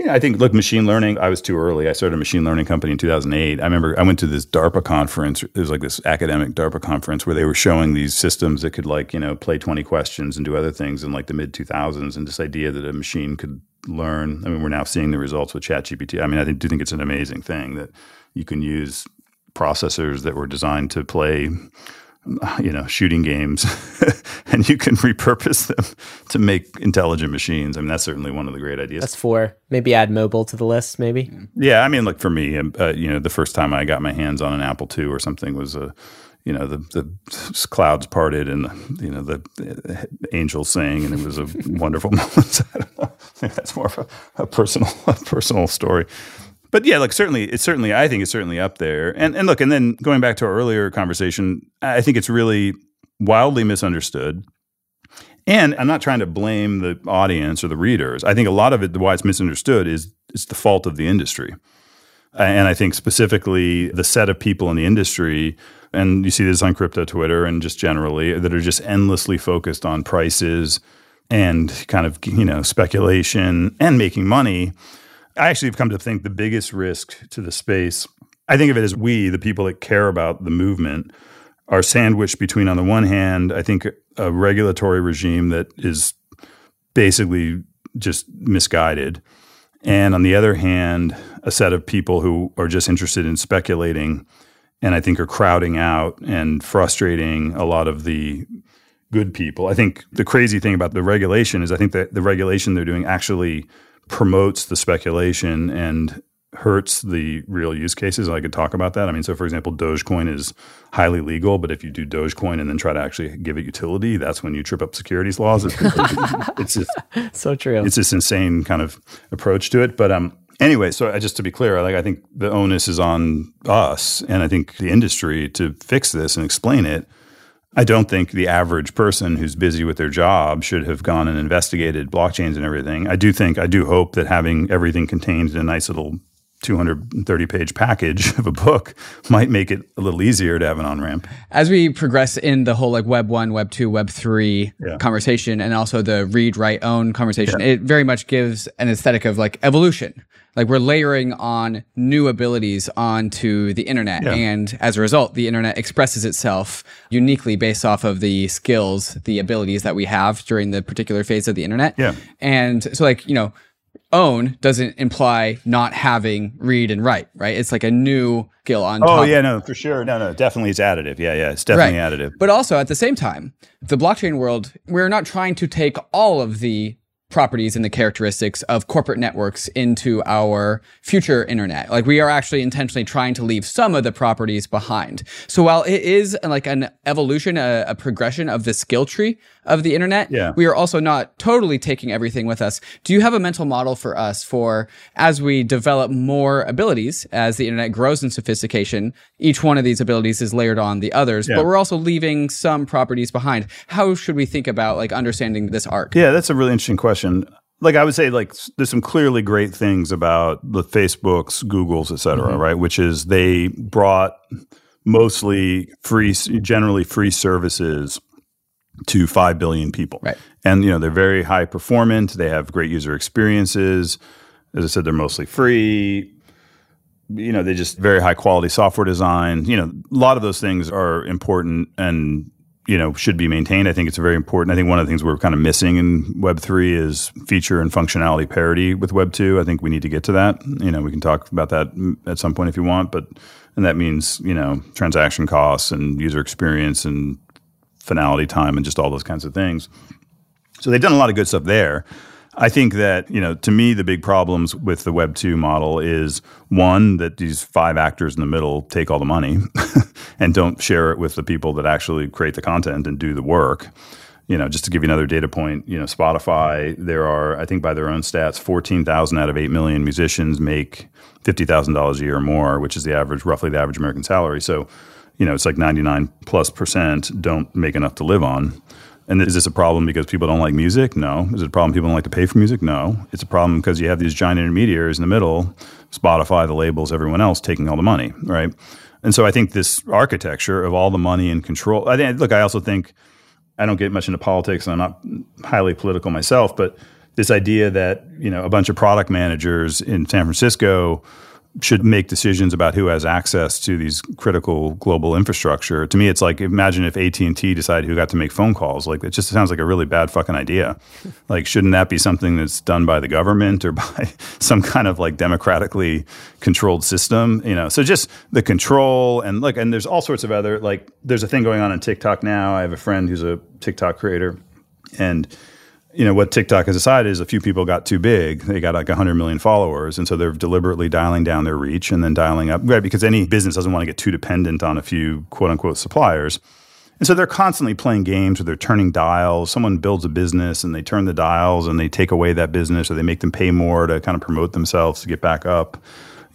yeah, I think look, machine learning. I was too early. I started a machine learning company in 2008. I remember I went to this DARPA conference. It was like this academic DARPA conference where they were showing these systems that could like you know play 20 questions and do other things in like the mid 2000s, and this idea that a machine could learn. I mean, we're now seeing the results with ChatGPT. I mean, I do think it's an amazing thing that you can use processors that were designed to play [laughs] you know, shooting games, [laughs] and you can repurpose them to make intelligent machines. I mean, that's certainly one of the great ideas. That's four. Maybe add mobile to the list. Maybe. Yeah, I mean, look for me, um, uh, you know, the first time I got my hands on an Apple II or something was a. You know the the clouds parted and the, you know the, the angels sang and it was a [laughs] wonderful moment. I don't know. That's more of a, a personal a personal story but yeah, like certainly, it's certainly, I think it's certainly up there. And and look, and then going back to our earlier conversation, I think it's really wildly misunderstood. And I'm not trying to blame the audience or the readers. I think a lot of it, why it's misunderstood, is it's the fault of the industry. And I think specifically the set of people in the industry, and you see this on crypto Twitter and just generally, that are just endlessly focused on prices and kind of you know speculation and making money I actually have come to think the biggest risk to the space, I think of it as we, the people that care about the movement, are sandwiched between, on the one hand, I think a regulatory regime that is basically just misguided. And on the other hand, a set of people who are just interested in speculating and I think are crowding out and frustrating a lot of the good people. I think the crazy thing about the regulation is I think that the regulation they're doing actually promotes the speculation and hurts the real use cases. I could talk about that. I mean, so for example, Dogecoin is highly legal, but if you do Dogecoin and then try to actually give it utility, that's when you trip up securities laws. It's, it's just [laughs] so true. It's this insane kind of approach to it. But um, anyway, so just to be clear, like I think the onus is on us, and I think the industry to fix this and explain it. I don't think the average person who's busy with their job should have gone and investigated blockchains and everything. I do think, I do hope that having everything contained in a nice little 230 page package of a book [laughs] might make it a little easier to have an on ramp. As we progress in the whole like web one, web two, web three yeah. conversation, and also the read, write, own conversation, yeah. it very much gives an aesthetic of like evolution. Like we're layering on new abilities onto the internet. Yeah. And as a result, the internet expresses itself uniquely based off of the skills, the abilities that we have during the particular phase of the internet. Yeah. And so like, you know, own doesn't imply not having read and write, right? It's like a new skill on top. oh, top. yeah, no, for sure. No, no, definitely it's additive. Yeah, yeah, it's definitely right. additive. But also at the same time, the blockchain world, we're not trying to take all of the properties and the characteristics of corporate networks into our future internet. Like we are actually intentionally trying to leave some of the properties behind. So while it is like an evolution, a, a progression of the skill tree of the internet, yeah. we are also not totally taking everything with us. Do you have a mental model for us for as we develop more abilities, as the internet grows in sophistication, each one of these abilities is layered on the others, yeah. but we're also leaving some properties behind. How should we think about like understanding this arc? Yeah, that's a really interesting question. Like I would say, like there's some clearly great things about the Facebooks, Googles, et cetera, mm-hmm. right? Which is they brought mostly free, generally free services to 5 billion people. Right. And, you know, they're very high performant. They have great user experiences. As I said, they're mostly free. You know, they just very high quality software design. You know, a lot of those things are important and you know should be maintained. I think it's very important. I think one of the things we're kind of missing in Web three is feature and functionality parity with Web two. I think we need to get to that. You know, we can talk about that at some point if you want, but and that means you know transaction costs and user experience and finality time and just all those kinds of things. So they've done a lot of good stuff there. I think that, you know, to me, the big problems with the Web 2 model is one, that these five actors in the middle take all the money [laughs] and don't share it with the people that actually create the content and do the work. You know, just to give you another data point, you know, Spotify, there are, I think by their own stats, 14,000 out of 8 million musicians make $50,000 a year or more, which is the average, roughly the average American salary. So, you know, it's like 99 plus percent don't make enough to live on. And is this a problem because people don't like music? No. Is it a problem people don't like to pay for music? No. It's a problem because you have these giant intermediaries in the middle, Spotify, the labels, everyone else taking all the money, right? And so I think this architecture of all the money and control. I think, look, I also think I don't get much into politics, and I'm not highly political myself, but this idea that you know a bunch of product managers in San Francisco should make decisions about who has access to these critical global infrastructure. To me, it's like imagine if AT and T decided who got to make phone calls. Like it just sounds like a really bad fucking idea. [laughs] Like shouldn't that be something that's done by the government or [laughs] by some kind of like democratically controlled system? You know, so just the control and look, and there's all sorts of other like there's a thing going on on TikTok now. I have a friend who's a TikTok creator, and you know what TikTok has decided is a few people got too big. They got like 100 million followers, and so they're deliberately dialing down their reach and then dialing up, right? Because any business doesn't want to get too dependent on a few quote unquote suppliers. And so they're constantly playing games or they're turning dials. Someone builds a business and they turn the dials and they take away that business or they make them pay more to kind of promote themselves to get back up.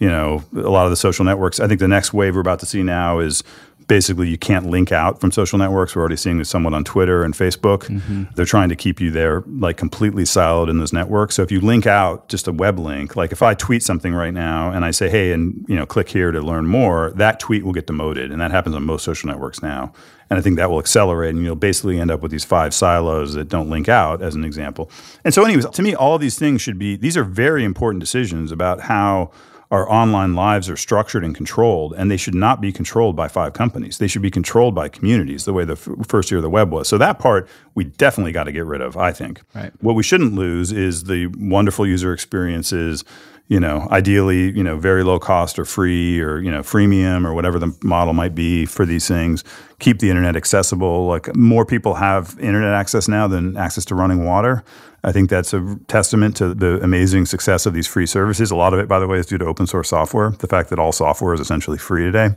You know, a lot of the social networks. I think the next wave we're about to see now is basically you can't link out from social networks. We're already seeing this somewhat on Twitter and Facebook. Mm-hmm. They're trying to keep you there like completely siloed in those networks. So if you link out just a web link, like if I tweet something right now and I say, hey, and you know, click here to learn more, that tweet will get demoted. And that happens on most social networks now. And I think that will accelerate and you'll basically end up with these five silos that don't link out as an example. And so anyways, to me, all these things should be these are very important decisions about how our online lives are structured and controlled, and they should not be controlled by five companies. They should be controlled by communities, the way the f- first year of the web was. So that part we definitely got to get rid of. I think. Right. What we shouldn't lose is the wonderful user experiences. You know, ideally, you know, very low cost or free or you know, freemium or whatever the model might be for these things. Keep the internet accessible. Like more people have internet access now than access to running water. I think that's a testament to the amazing success of these free services. A lot of it, by the way, is due to open source software. The fact that all software is essentially free today.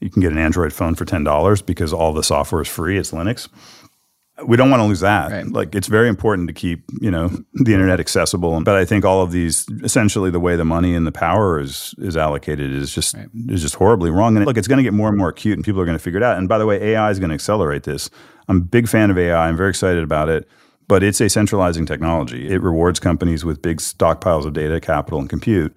You can get an Android phone for $10 because all the software is free. It's Linux. We don't want to lose that. Right. Like it's very important to keep, you know, the internet accessible. But I think all of these essentially the way the money and the power is is allocated is just right. is just horribly wrong. And look, it's going to get more and more acute and people are going to figure it out. And by the way, AI is going to accelerate this. I'm a big fan of AI. I'm very excited about it but it's a centralizing technology. It rewards companies with big stockpiles of data, capital, and compute.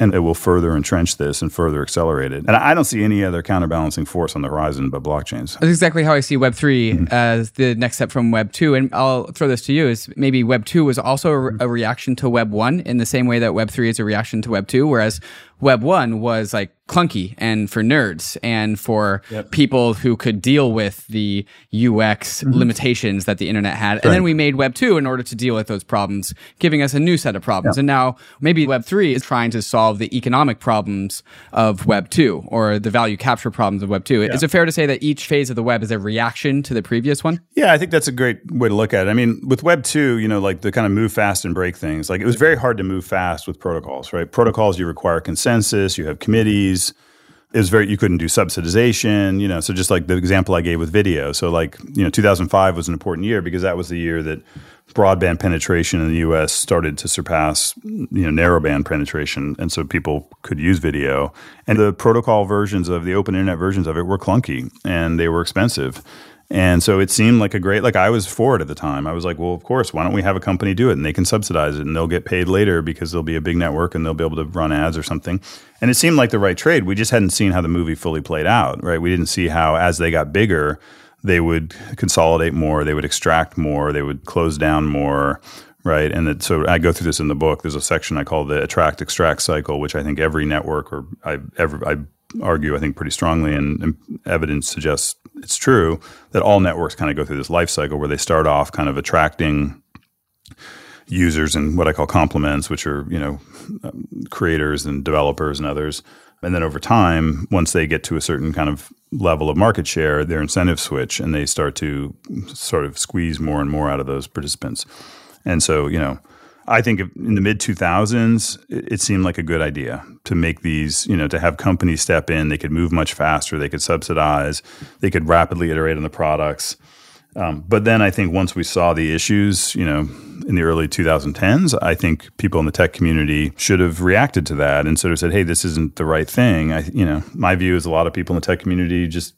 And it will further entrench this and further accelerate it. And I don't see any other counterbalancing force on the horizon but blockchains. That's exactly how I see Web 3 mm-hmm. as the next step from Web 2. And I'll throw this to you is maybe Web 2 was also a, a reaction to Web 1 in the same way that Web 3 is a reaction to Web 2, whereas Web 1 was like clunky and for nerds and for yep. people who could deal with the UX mm-hmm. limitations that the internet had. Right. And then we made Web 2 in order to deal with those problems, giving us a new set of problems. And now maybe Web 3 is trying to solve the economic problems of Web 2 or the value capture problems of Web 2. Is it fair to say that each phase of the web is a reaction to the previous one? Yeah, I think that's a great way to look at it. I mean, with Web 2, you know, like the kind of move fast and break things, like it was very hard to move fast with protocols, right? Protocols, you require consensus, you have committees, it was very you couldn't do subsidization you know so just like the example i gave with video. So like you know 2005 was an important year because that was the year that broadband penetration in the us started to surpass you know narrowband penetration and so people could use video. And the protocol versions of the open internet versions of it were clunky and they were expensive And so it seemed like a great, like I was for it at the time. I was like, well, of course, why don't we have a company do it and they can subsidize it and they'll get paid later because they'll be a big network and they'll be able to run ads or something. And it seemed like the right trade. We just hadn't seen how the movie fully played out, right? We didn't see how, as they got bigger, they would consolidate more, they would extract more, they would close down more, right? And that, so I go through this in the book. There's a section I call the attract extract cycle, which I think every network or I ever I argue I think pretty strongly, and, and evidence suggests it's true that all networks kind of go through this life cycle where they start off kind of attracting users and what I call complements, which are you know um, creators and developers and others. And then over time, once they get to a certain kind of level of market share, their incentives switch and they start to sort of squeeze more and more out of those participants. And so, you know, I think in the mid 2000s, it seemed like a good idea to make these, you know, to have companies step in. They could move much faster. They could subsidize. They could rapidly iterate on the products. Um, but then I think once we saw the issues, you know, in the early 2010s, I think people in the tech community should have reacted to that and sort of said, "Hey, this isn't the right thing." I, you know, my view is a lot of people in the tech community just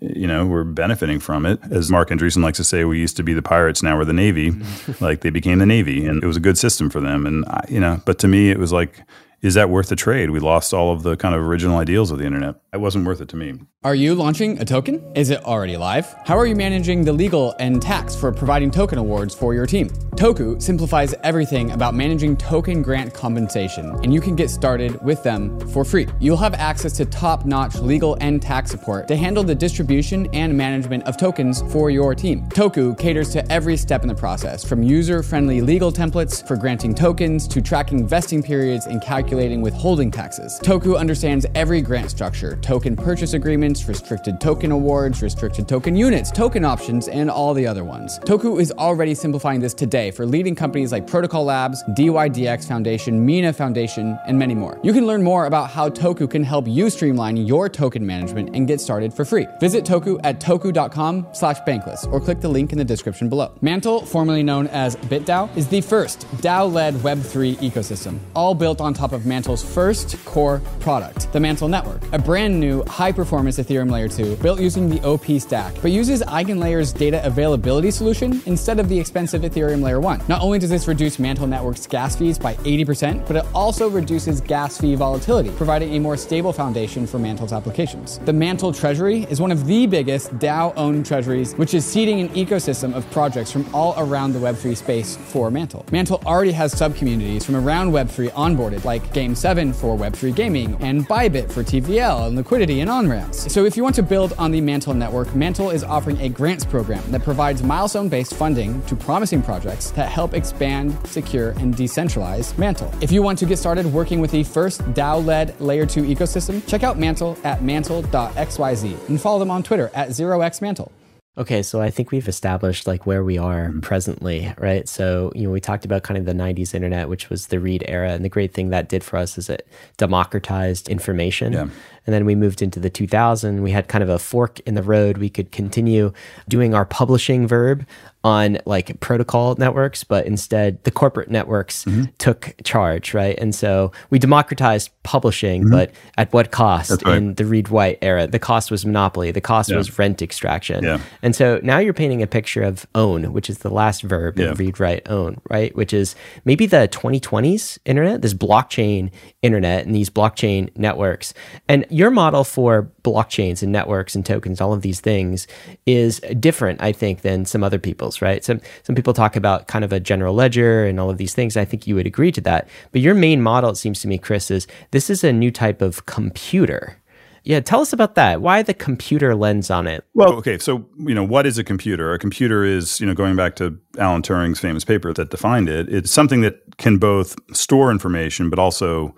you know, we're benefiting from it. As Marc Andreessen likes to say, we used to be the pirates, now we're the Navy. [laughs] like they became the Navy, and it was a good system for them. And I, you know, but to me, it was like is that worth the trade? We lost all of the kind of original ideals of the internet. It wasn't worth it to me. Are you launching a token? Is it already live? How are you managing the legal and tax for providing token awards for your team? Toku simplifies everything about managing token grant compensation, and you can get started with them for free. You'll have access to top notch legal and tax support to handle the distribution and management of tokens for your team. Toku caters to every step in the process, from user friendly legal templates for granting tokens to tracking vesting periods and calculating calculating withholding taxes. Toku understands every grant structure token purchase agreements, restricted token awards, restricted token units, token options, and all the other ones. Toku is already simplifying this today for leading companies like Protocol Labs, DYDX Foundation, Mina Foundation, and many more. You can learn more about how Toku can help you streamline your token management and get started for free. Visit Toku at toku.com slash bankless or click the link in the description below. Mantle, formerly known as BitDAO, is the first DAO-led Web3 ecosystem, all built on top of of Mantle's first core product, the Mantle Network, a brand new high performance Ethereum Layer 2 built using the OP stack, but uses EigenLayer's data availability solution instead of the expensive Ethereum Layer 1. Not only does this reduce Mantle Network's gas fees by 80%, but it also reduces gas fee volatility, providing a more stable foundation for Mantle's applications. The Mantle Treasury is one of the biggest DAO owned treasuries, which is seeding an ecosystem of projects from all around the Web3 space for Mantle. Mantle already has sub communities from around Web3 onboarded, like Game 7 for Web3 gaming, and Bybit for TVL and liquidity and on ramps. So if you want to build on the Mantle network, Mantle is offering a grants program that provides milestone based funding to promising projects that help expand, secure, and decentralize Mantle. If you want to get started working with the first DAO led Layer 2 ecosystem, check out Mantle at mantle.xyz and follow them on Twitter at 0xmantle. Okay, so I think we've established like where we are mm-hmm. presently, right? So, you know, we talked about kind of the 90s internet, which was the read era. And the great thing that did for us is it democratized information. Yeah. And then we moved into the 2000. We had kind of a fork in the road. We could continue doing our publishing verb on like protocol networks, but instead the corporate networks mm-hmm. took charge, right? And so we democratized publishing, mm-hmm. but at what cost right. in the read write era? The cost was monopoly, the cost yeah. was rent extraction. Yeah. And so now you're painting a picture of own, which is the last verb yeah. in read write own, right? Which is maybe the 2020s internet, this blockchain internet and these blockchain networks. And your model for blockchains and networks and tokens, all of these things is different, I think, than some other people's, right? Some some people talk about kind of a general ledger and all of these things. I think you would agree to that. But your main model, it seems to me, Chris, is this is a new type of computer. Yeah, tell us about that. Why the computer lens on it? Well, okay, so you know, what is a computer? A computer is, you know, going back to Alan Turing's famous paper that defined it, it's something that can both store information but also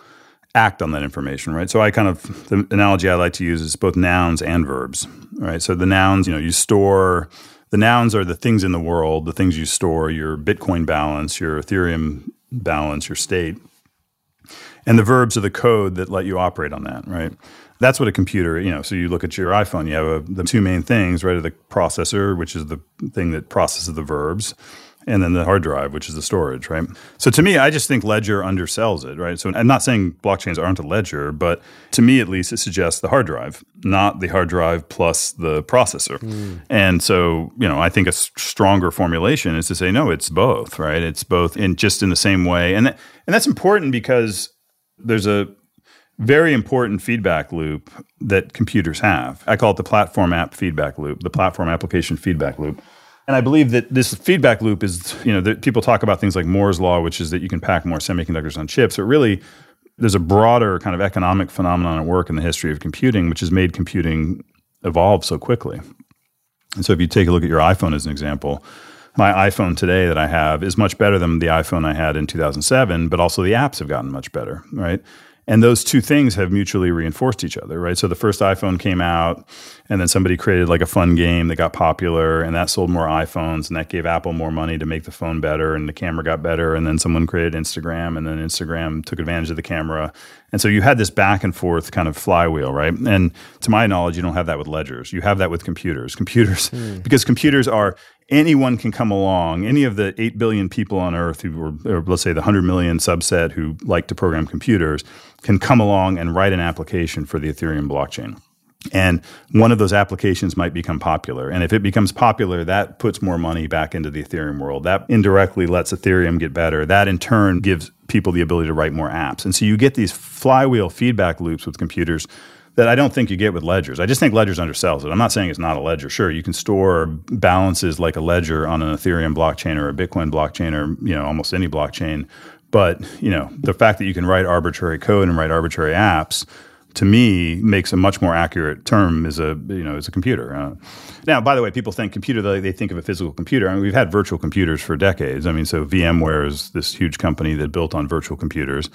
act on that information, right? So I kind of the analogy I like to use is both nouns and verbs, right? So the nouns, you know, you store the nouns are the things in the world, the things you store, your Bitcoin balance, your Ethereum balance, your state. And the verbs are the code that let you operate on that, right? That's what a computer, you know, so you look at your iPhone, you have a, the two main things, right? The processor, which is the thing that processes the verbs, and then the hard drive, which is the storage, right? So to me, I just think Ledger undersells it, right? So I'm not saying blockchains aren't a ledger, but to me at least, it suggests the hard drive, not the hard drive plus the processor. Mm. And so, you know, I think a stronger formulation is to say, no, it's both, right? It's both in just in the same way. And, th- and that's important because there's a very important feedback loop that computers have. I call it the platform app feedback loop, the platform application feedback loop and I believe that this feedback loop is, you know, that people talk about things like Moore's law, which is that you can pack more semiconductors on chips. But really, there's a broader kind of economic phenomenon at work in the history of computing, which has made computing evolve so quickly. And so, if you take a look at your iPhone as an example, my iPhone today that I have is much better than the iPhone I had in 2007, but also the apps have gotten much better, right? And those two things have mutually reinforced each other, right? So the first iPhone came out, and then somebody created like a fun game that got popular, and that sold more iPhones, and that gave Apple more money to make the phone better, and the camera got better. And then someone created Instagram, and then Instagram took advantage of the camera. And so you had this back and forth kind of flywheel, right? And to my knowledge, you don't have that with ledgers. You have that with computers. Computers, mm. [laughs] because computers are anyone can come along, any of the 8 billion people on earth who were, or let's say the 100 million subset who like to program computers, can come along and write an application for the Ethereum blockchain. And one of those applications might become popular. And if it becomes popular, that puts more money back into the Ethereum world. That indirectly lets Ethereum get better. That in turn gives people the ability to write more apps. And so you get these flywheel feedback loops with computers that I don't think you get with ledgers. I just think ledgers undersells it. I'm not saying it's not a ledger. Sure, you can store balances like a ledger on an Ethereum blockchain or a Bitcoin blockchain or you know almost any blockchain. But you know the fact that you can write arbitrary code and write arbitrary apps to me makes a much more accurate term as a you know as a computer. Uh, now, by the way, people think computer they, they think of a physical computer. I mean, we've had virtual computers for decades. I mean, so VMware is this huge company that built on virtual computers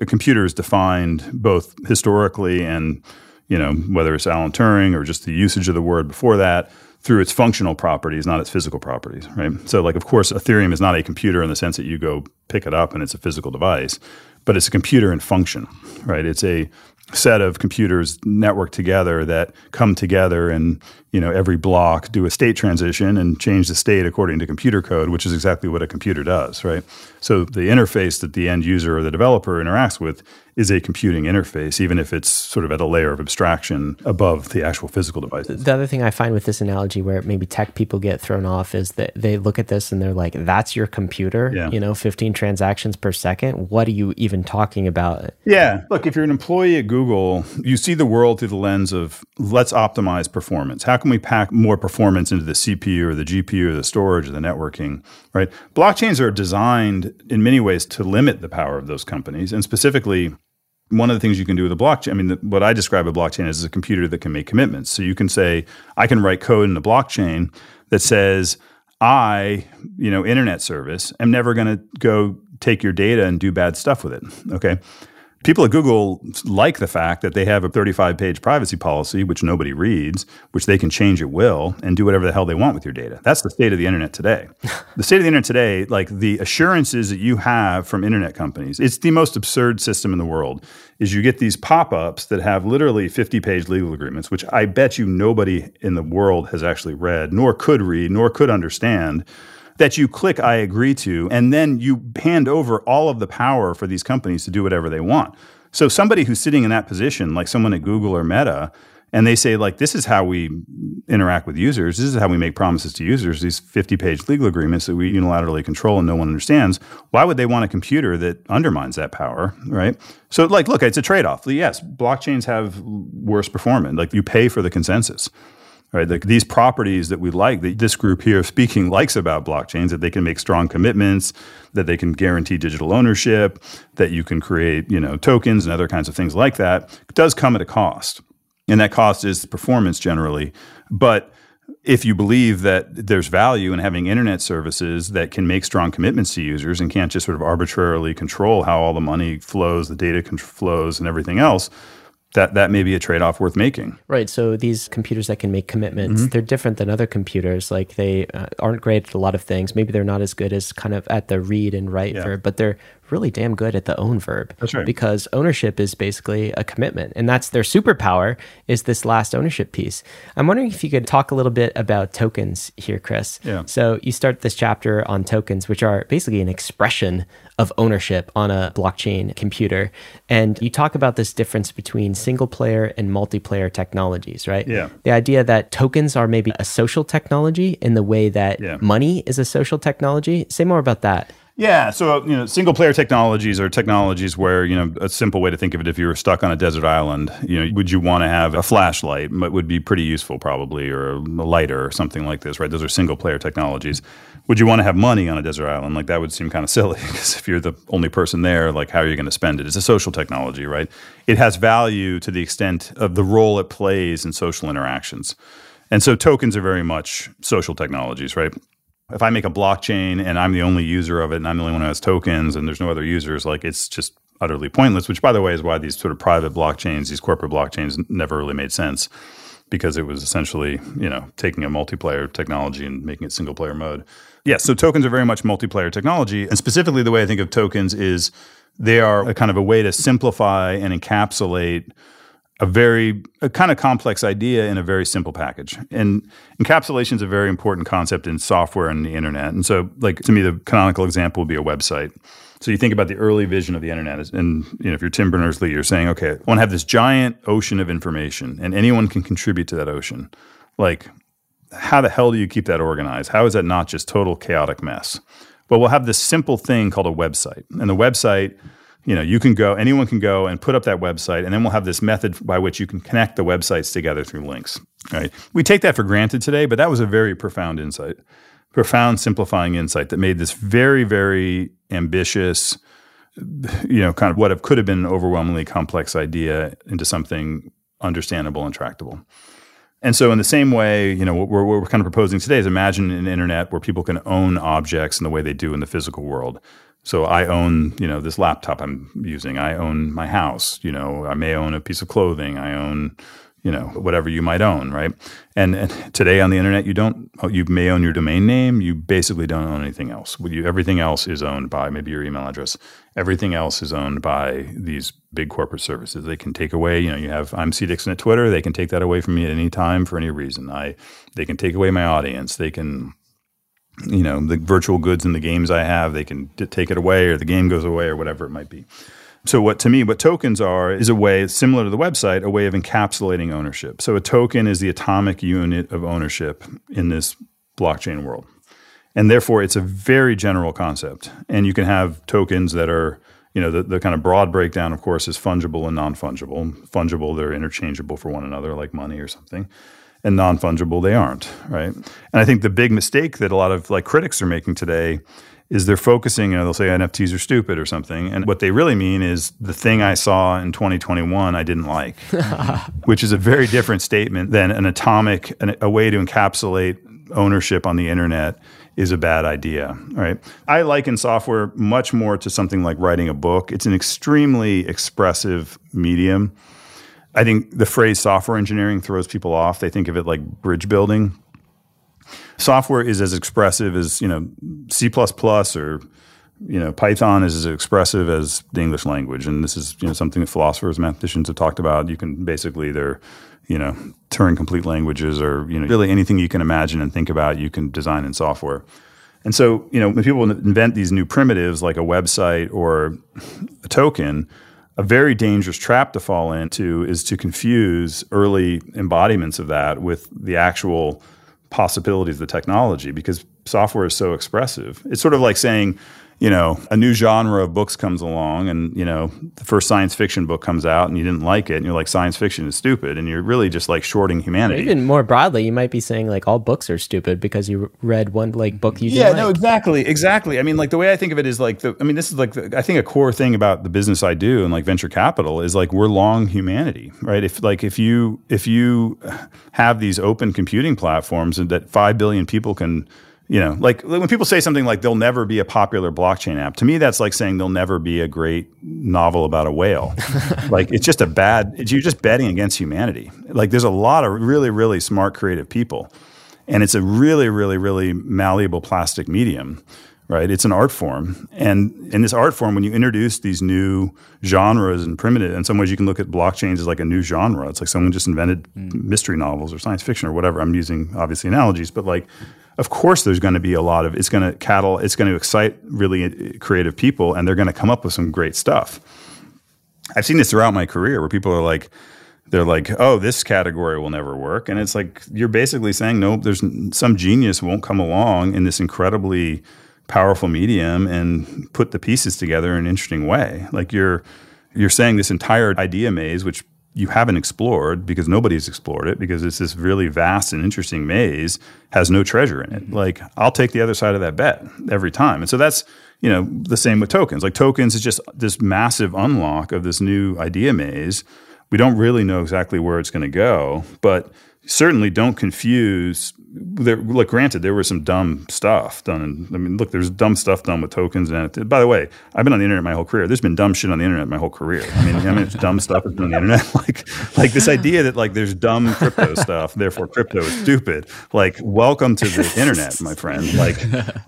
a computer is defined both historically and you know whether it's Alan Turing or just the usage of the word before that through its functional properties, not its physical properties, right? So, like, of course, Ethereum is not a computer in the sense that you go pick it up and it's a physical device, but it's a computer in function, right? It's a set of computers networked together that come together and you know every block do a state transition and change the state according to computer code which is exactly what a computer does right? So the interface that the end user or the developer interacts with is a computing interface, even if it's sort of at a layer of abstraction above the actual physical devices. The other thing I find with this analogy where maybe tech people get thrown off is that they look at this and they're like, that's your computer, yeah. you know, 15 transactions per second. What are you even talking about? Yeah. Look, if you're an employee at Google, you see the world through the lens of let's optimize performance. How can we pack more performance into the CPU or the GPU or the storage or the networking, right? Blockchains are designed in many ways to limit the power of those companies and specifically one of the things you can do with a blockchain, I mean, the, what I describe a blockchain as is a computer that can make commitments. So you can say, I can write code in a blockchain that says, I, you know, internet service, am never going to go take your data and do bad stuff with it. Okay people at Google like the fact that they have a 35 page privacy policy, which nobody reads, which they can change at will and do whatever the hell they want with your data. That's the state of the internet today. [laughs] the state of the internet today, like the assurances that you have from internet companies, it's the most absurd system in the world. Is you get these pop ups that have literally 50 page legal agreements, which I bet you nobody in the world has actually read, nor could read, nor could understand that you click I agree to, and then you hand over all of the power for these companies to do whatever they want. So somebody who's sitting in that position, like someone at Google or Meta, and they say like this is how we interact with users. This is how we make promises to users these 50 page legal agreements that we unilaterally control and no one understands. Why would they want a computer that undermines that power? Right? So like look it's a trade-off. Yes blockchains have worse performance. Like you pay for the consensus right? These properties that we like, that this group here speaking likes about blockchains, that they can make strong commitments, that they can guarantee digital ownership, that you can create, you know, tokens and other kinds of things like that, does come at a cost. And that cost is performance generally. But if you believe that there's value in having internet services that can make strong commitments to users and can't just sort of arbitrarily control how all the money flows, the data flows, and everything else, that that may be a trade-off worth making. Right. So these computers that can make commitments, mm-hmm. they're different than other computers. Like they uh, aren't great at a lot of things. Maybe they're not as good as kind of at the read and write, yeah. for, but they're really damn good at the own verb. That's right. Because ownership is basically a commitment, and that's their superpower is this last ownership piece. I'm wondering if you could talk a little bit about tokens here, Chris. Yeah. So you start this chapter on tokens, which are basically an expression of ownership on a blockchain computer. And you talk about this difference between single player and multiplayer technologies, right? Yeah. The idea that tokens are maybe a social technology in the way that Yeah. money is a social technology. Say more about that. Yeah, so you know, single player technologies are technologies where you know a simple way to think of it: if you were stuck on a desert island, you know, would you want to have a flashlight? It would be pretty useful, probably, or a lighter or something like this, right? Those are single player technologies. Would you want to have money on a desert island? Like that would seem kind of [laughs] silly because if you're the only person there, like how are you going to spend it? It's a social technology, right? It has value to the extent of the role it plays in social interactions, and so tokens are very much social technologies, right? If I make a blockchain and I'm the only user of it and I'm the only one who has tokens and there's no other users, like it's just utterly pointless, which by the way is why these sort of private blockchains, these corporate blockchains never really made sense because it was essentially, you know, taking a multiplayer technology and making it single player mode. Yeah, so tokens are very much multiplayer technology. And specifically the way I think of tokens is they are a kind of a way to simplify and encapsulate a very a kind of complex idea in a very simple package. And encapsulation is a very important concept in software and the internet. And so, like to me, the canonical example would be a website. So you think about the early vision of the internet, and you know, if you're Tim Berners Lee, you're saying, okay, I want to have this giant ocean of information, and anyone can contribute to that ocean. Like, how the hell do you keep that organized? How is that not just total chaotic mess? Well, we'll have this simple thing called a website, and the website you know you can go anyone can go and put up that website and then we'll have this method by which you can connect the websites together through links right we take that for granted today but that was a very profound insight profound simplifying insight that made this very very ambitious you know kind of what could have been an overwhelmingly complex idea into something understandable and tractable and so, in the same way, you know, what we're, what we're kind of proposing today is imagine an internet where people can own objects in the way they do in the physical world. So, I own, you know, this laptop I'm using. I own my house. You know, I may own a piece of clothing. I own, you know, whatever you might own, right? And, and today on the internet, you don't. Oh, you may own your domain name. You basically don't own anything else. You, everything else is owned by maybe your email address. Everything else is owned by these big corporate services. They can take away, you know, you have I'm C Dixon at Twitter. They can take that away from me at any time for any reason. I they can take away my audience. They can, you know, the virtual goods in the games I have. They can d- take it away, or the game goes away, or whatever it might be. So what to me, what tokens are is a way similar to the website, a way of encapsulating ownership. So a token is the atomic unit of ownership in this blockchain world. And therefore, it's a very general concept. And you can have tokens that are, you know, the, the kind of broad breakdown, of course, is fungible and non fungible. Fungible, they're interchangeable for one another, like money or something. And non fungible, they aren't, right? And I think the big mistake that a lot of like critics are making today is they're focusing, you know, they'll say NFTs are stupid or something. And what they really mean is the thing I saw in 2021 I didn't like, [laughs] which is a very different statement than an atomic, an, a way to encapsulate ownership on the internet is a bad idea, right? I liken software much more to something like writing a book. It's an extremely expressive medium. I think the phrase software engineering throws people off. They think of it like bridge building. Software is as expressive as, you know, C++ or you know, Python is as expressive as the English language, and this is you know something that philosophers, and mathematicians have talked about. You can basically they're you know Turing complete languages, or you know really anything you can imagine and think about, you can design in software. And so you know when people invent these new primitives like a website or a token, a very dangerous trap to fall into is to confuse early embodiments of that with the actual possibilities of the technology because software is so expressive. It's sort of like saying, you know, a new genre of books comes along and, you know, the first science fiction book comes out and you didn't like it and you're like, science fiction is stupid. And you're really just like shorting humanity. Even more broadly, you might be saying like all books are stupid because you read one like book you didn't Yeah, like. no, exactly, exactly. I mean, like the way I think of it is like the. I mean, this is like the, I think a core thing about the business I do and like venture capital is like we're long humanity, right? If like if you if you have these open computing platforms and that five billion people can. You know, like when people say something like there'll never be a popular blockchain app, to me that's like saying there'll never be a great novel about a whale. [laughs] like it's just a bad. It's, you're just betting against humanity. Like there's a lot of really, really smart, creative people, and it's a really, really, really malleable plastic medium, right? It's an art form. And in this art form, when you introduce these new genres and primitive, in some ways you can look at blockchains as like a new genre. It's like someone just invented mm. mystery novels or science fiction or whatever. I'm using obviously analogies, but like, of course there's going to be a lot of, it's going to cattle, it's going to excite really uh, creative people and they're going to come up with some great stuff. I've seen this throughout my career where people are like, they're like, oh, this category will never work. And it's like, you're basically saying, no, there's some genius won't come along in this incredibly powerful medium and put the pieces together in an interesting way. Like you're, you're saying this entire idea maze, which you haven't explored because nobody's explored it because it's this really vast and interesting maze has no treasure in it. Mm-hmm. Like I'll take the other side of that bet every time. And so that's, you know, the same with tokens. Like tokens is just this massive unlock of this new idea maze we don't really know exactly where it's going to go, but certainly don't confuse there, look, granted, there was some dumb stuff done. I mean, look, there's dumb stuff done with tokens. And by the way, I've been on the internet my whole career. There's been dumb shit on the internet my whole career. I mean, I mean, it's dumb stuff that's been on the internet. [laughs] Like, like this idea that like there's dumb crypto stuff, therefore crypto is stupid. Like, welcome to the internet, my friend. Like,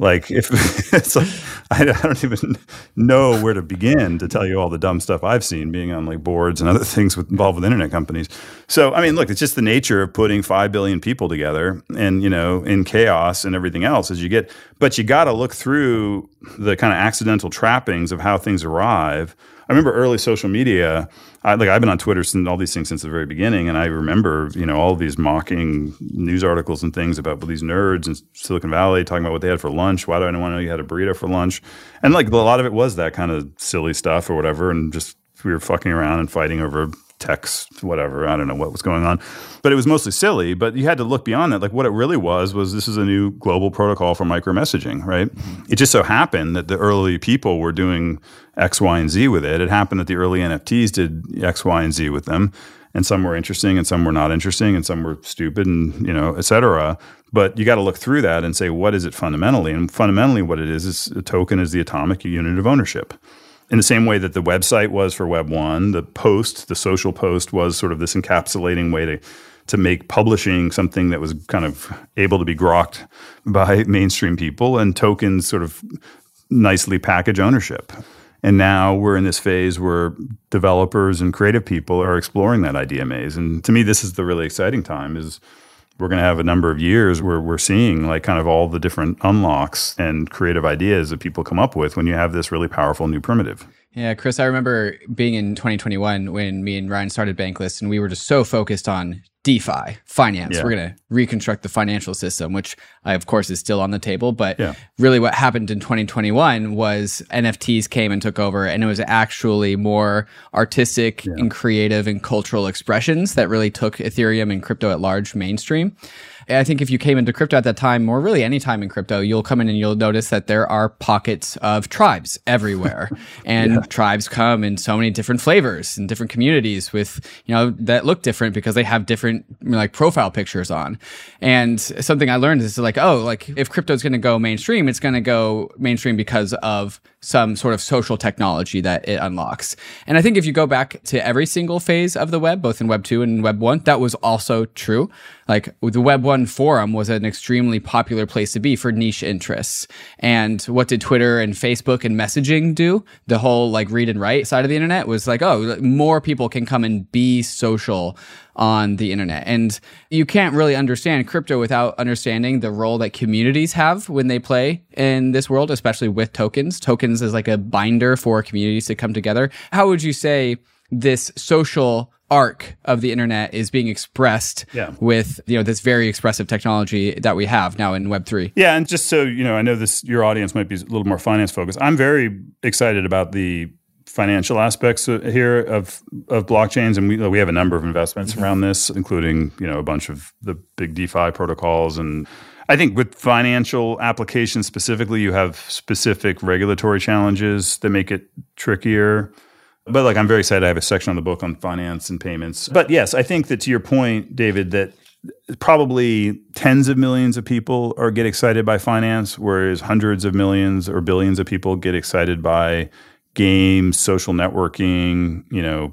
like if [laughs] it's like, I, I don't even know where to begin to tell you all the dumb stuff I've seen being on like boards and other things with, involved with internet companies. So, I mean, look, it's just the nature of putting five billion people together and you know in chaos and everything else as you get but you got to look through the kind of accidental trappings of how things arrive. I remember early social media I, like i've been on twitter since all these things since the very beginning and i remember you know all these mocking news articles and things about these nerds in silicon valley talking about what they had for lunch why do i want to know you had a burrito for lunch? And like a lot of it was that kind of silly stuff or whatever and just we were fucking around and fighting over text, whatever. I don't know what was going on, but it was mostly silly. But you had to look beyond that. Like what it really was was this is a new global protocol for micro messaging, right? It just so happened that the early people were doing X, Y, and Z with it. It happened that the early NFTs did X, Y, and Z with them. And some were interesting and some were not interesting and some were stupid and, you know, et cetera. But you got to look through that and say, what is it fundamentally? And fundamentally, what it is is a token is the atomic unit of ownership in the same way that the website was for Web one, the post, the social post, was sort of this encapsulating way to to make publishing something that was kind of able to be grokked by [laughs] mainstream people, and tokens sort of nicely package ownership. And now we're in this phase where developers and creative people are exploring that idea maze. And to me, this is the really exciting time. Is we're going to have a number of years where we're seeing like kind of all the different unlocks and creative ideas that people come up with when you have this really powerful new primitive. Yeah, Chris, I remember being in 2021 when me and Ryan started Bankless, and we were just so focused on DeFi, finance. Yeah. We're going to reconstruct the financial system, which I, of course is still on the table. But yeah. really, what happened in 2021 was NFTs came and took over, and it was actually more artistic yeah. and creative and cultural expressions that really took Ethereum and crypto at large mainstream. I think if you came into crypto at that time, or really any time in crypto, you'll come in and you'll notice that there are pockets of tribes everywhere. [laughs] and yeah. tribes come in so many different flavors and different communities with, you know, that look different because they have different like profile pictures on. And something I learned is like, oh, like if crypto is going to go mainstream, it's going to go mainstream because of some sort of social technology that it unlocks. And I think if you go back to every single phase of the web, both in Web 2 and Web 1, that was also true. Like the Web 1 forum was an extremely popular place to be for niche interests. And what did Twitter and Facebook and messaging do? The whole like read and write side of the internet was like, oh, more people can come and be social on the internet. And you can't really understand crypto without understanding the role that communities have when they play in this world, especially with tokens. Tokens is like a binder for communities to come together. How would you say this social arc of the internet is being expressed yeah. with you know this very expressive technology that we have now in web 3 yeah and just so you know i know this your audience might be a little more finance focused i'm very excited about the financial aspects here of of blockchains, and we we have a number of investments mm-hmm. around this, including you know a bunch of the big DeFi protocols and. I think with financial applications specifically, you have specific regulatory challenges that make it trickier. But like, I'm very excited. I have a section on the book on finance and payments. But yes, I think that to your point, David, that probably tens of millions of people are get excited by finance, whereas hundreds of millions or billions of people get excited by games, social networking, you know,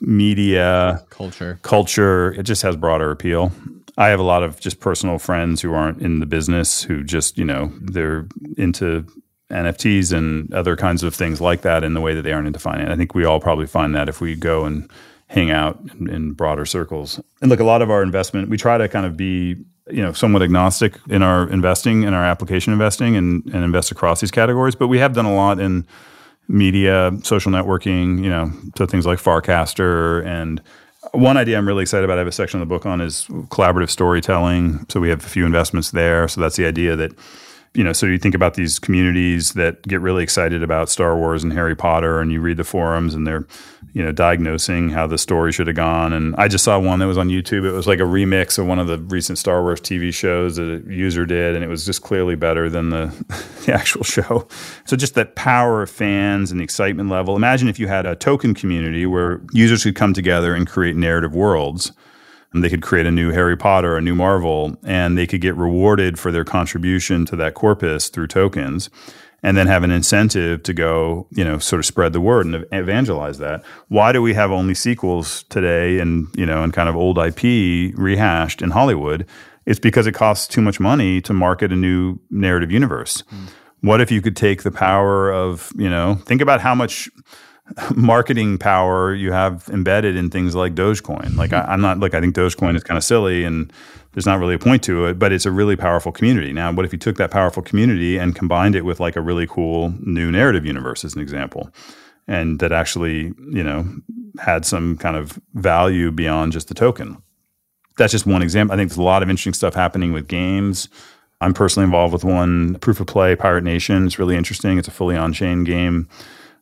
media, culture. Culture, it just has broader appeal. I have a lot of just personal friends who aren't in the business who just, you know, they're into NFTs and other kinds of things like that in the way that they aren't into finance. I think we all probably find that if we go and hang out in, in broader circles. And look, a lot of our investment, we try to kind of be you know somewhat agnostic in our investing in our application investing and, and invest across these categories but we have done a lot in media social networking you know so things like farcaster. And one idea i'm really excited about i have a section of the book on is collaborative storytelling. So we have a few investments there. So that's the idea that you know, so you think about these communities that get really excited about Star Wars and Harry Potter, and you read the forums, and they're, you know, diagnosing how the story should have gone. And I just saw one that was on YouTube. It was like a remix of one of the recent Star Wars TV shows that a user did, and it was just clearly better than the, [laughs] the actual show. So just that power of fans and the excitement level. Imagine if you had a token community where users could come together and create narrative worlds and they could create a new Harry Potter, a new Marvel, and they could get rewarded for their contribution to that corpus through tokens and then have an incentive to go, you know, sort of spread the word and evangelize that. Why do we have only sequels today and, you know, and kind of old IP rehashed in Hollywood? It's because it costs too much money to market a new narrative universe. Mm. What if you could take the power of, you know, think about how much marketing power you have embedded in things like Dogecoin. Like I, am not like I think Dogecoin is kind of silly and there's not really a point to it, but it's a really powerful community. Now, what if you took that powerful community and combined it with like a really cool new narrative universe as an example, and that actually you know had some kind of value beyond just the token? That's just one example. I think there's a lot of interesting stuff happening with games. I'm personally involved with one, Proof of Play, Pirate Nation. It's really interesting. It's a fully on-chain game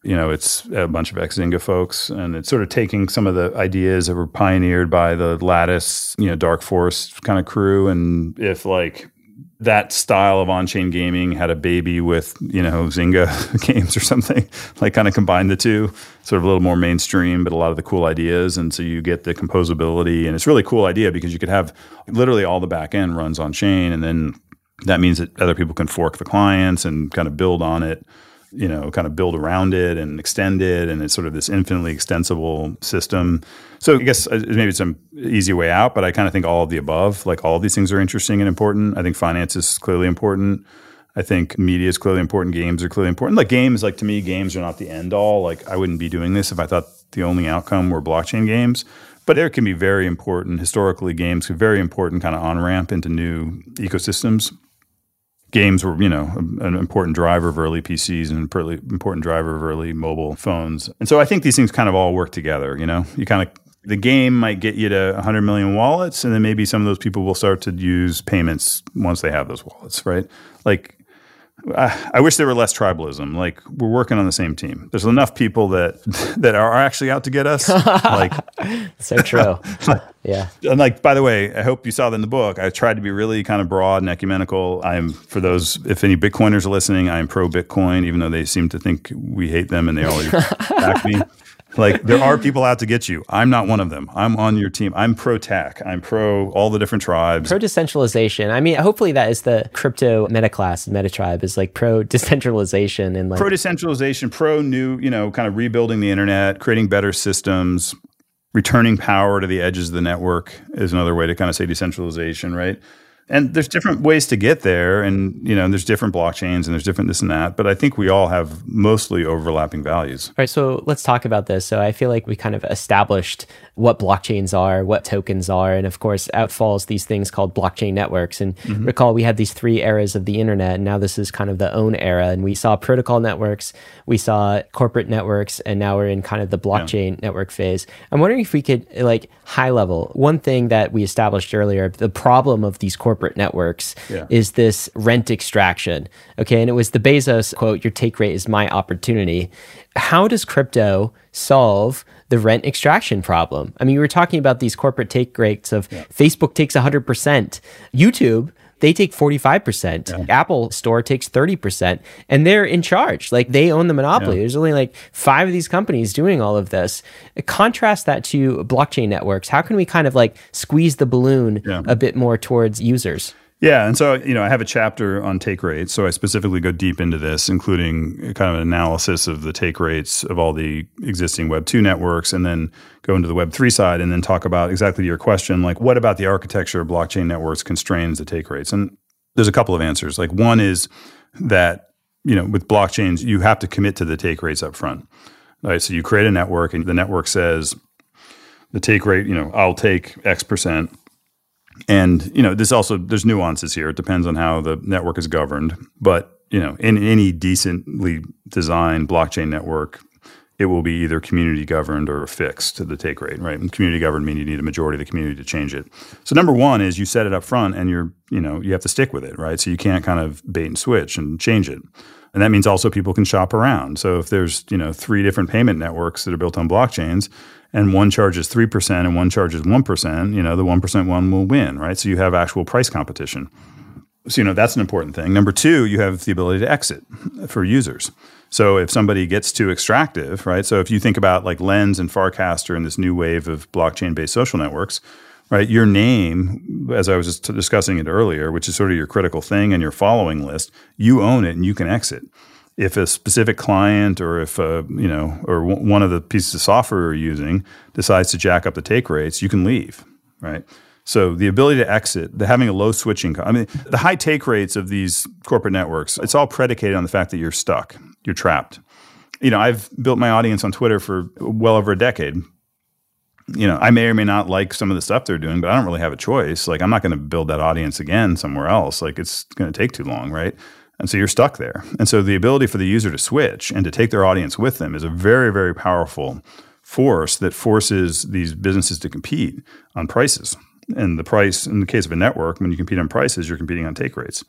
you know, it's a bunch of ex folks, and it's sort of taking some of the ideas that were pioneered by the Lattice, you know, Dark Forest kind of crew. And if like that style of on-chain gaming had a baby with you know Zynga [laughs] games or something, like kind of combine the two, sort of a little more mainstream, but a lot of the cool ideas, and so you get the composability, and it's really cool idea because you could have literally all the back end runs on chain, and then that means that other people can fork the clients and kind of build on it you know, kind of build around it and extend it, and it's sort of this infinitely extensible system. So I guess uh, maybe it's an easy way out, but I kind of think all of the above, like all these things are interesting and important. I think finance is clearly important. I think media is clearly important. Games are clearly important. Like games, like to me, games are not the end all. Like I wouldn't be doing this if I thought the only outcome were blockchain games. But it can be very important. Historically, games very important kind of on ramp into new ecosystems games were, you know, an important driver of early PCs and an important driver of early mobile phones. And so I think these things kind of all work together, you know. You kind of the game might get you to 100 million wallets and then maybe some of those people will start to use payments once they have those wallets, right? Like I, wish there were less tribalism. Like we're working on the same team. There's enough people that [laughs] that are actually out to get us. like [laughs] so true. [laughs] yeah. And like by the way, I hope you saw that in the book. I tried to be really kind of broad and ecumenical. I'm for those if any Bitcoiners are listening, I am pro Bitcoin, even though they seem to think we hate them and they always back me like there are [laughs] people out to get you. I'm not one of them. I'm on your team. I'm pro tech. I'm pro all the different tribes. Pro decentralization. I mean, hopefully that is the crypto meta class, meta tribe is like pro decentralization and like pro decentralization, pro new, you know, kind of rebuilding the internet, creating better systems, returning power to the edges of the network is another way to kind of say decentralization, right? And there's different ways to get there and you know there's different blockchains and there's different this and that but i think we all have mostly overlapping values all right so let's talk about this so i feel like we kind of established what blockchains are what tokens are and of course out falls these things called blockchain networks and mm-hmm. recall we had these three eras of the internet and now this is kind of the own era and we saw protocol networks we saw corporate networks and now we're in kind of the blockchain yeah. network phase i'm wondering if we could like high level one thing that we established earlier the problem of these corporate corporate networks yeah. is this rent extraction. Okay. And it was the Bezos quote, your take rate is my opportunity. How does crypto solve the rent extraction problem? I mean, we were talking about these corporate take rates of yeah. Facebook takes 100%, YouTube they take 45%. Yeah. Apple Store takes 30%, and they're in charge. Like they own the monopoly. Yeah. There's only like five of these companies doing all of this. Contrast that to blockchain networks. How can we kind of like squeeze the balloon yeah. a bit more towards users? Yeah, and so you know, I have a chapter on take rates, so I specifically go deep into this, including kind of an analysis of the take rates of all the existing Web two networks, and then go into the Web three side, and then talk about exactly your question, like what about the architecture of blockchain networks constrains the take rates? And there's a couple of answers. Like one is that you know, with blockchains, you have to commit to the take rates up front. Right. So you create a network and the network says the take rate, you know, I'll take X percent. And, you know, this also there's nuances here. It depends on how the network is governed. But, you know, in any decently designed blockchain network, it will be either community governed or fixed to the take rate, right? And community governed means you need a majority of the community to change it. So number one is you set it up front and you're, you know, you have to stick with it, right? So you can't kind of bait and switch and change it. And that means also people can shop around. So if there's, you know, three different payment networks that are built on blockchains and one charges 3% and one charges 1%, you know, the 1% one will win, right? So you have actual price competition. So, you know, that's an important thing. Number two, you have the ability to exit for users. So if somebody gets too extractive, right? So if you think about like Lens and Farcaster and this new wave of blockchain-based social networks, right? Your name, as I was just discussing it earlier, which is sort of your critical thing and your following list, you own it and you can exit. If a specific client or if a, you know or w- one of the pieces of software you're using decides to jack up the take rates, you can leave, right? So the ability to exit, the having a low switching, I mean, the high take rates of these corporate networks, it's all predicated on the fact that you're stuck you're trapped. You know, I've built my audience on Twitter for well over a decade. You know, I may or may not like some of the stuff they're doing, but I don't really have a choice. Like, I'm not going to build that audience again somewhere else. Like, it's going to take too long, right? And so you're stuck there. And so the ability for the user to switch and to take their audience with them is a very, very powerful force that forces these businesses to compete on prices. And the price, in the case of a network, when you compete on prices, you're competing on take rates.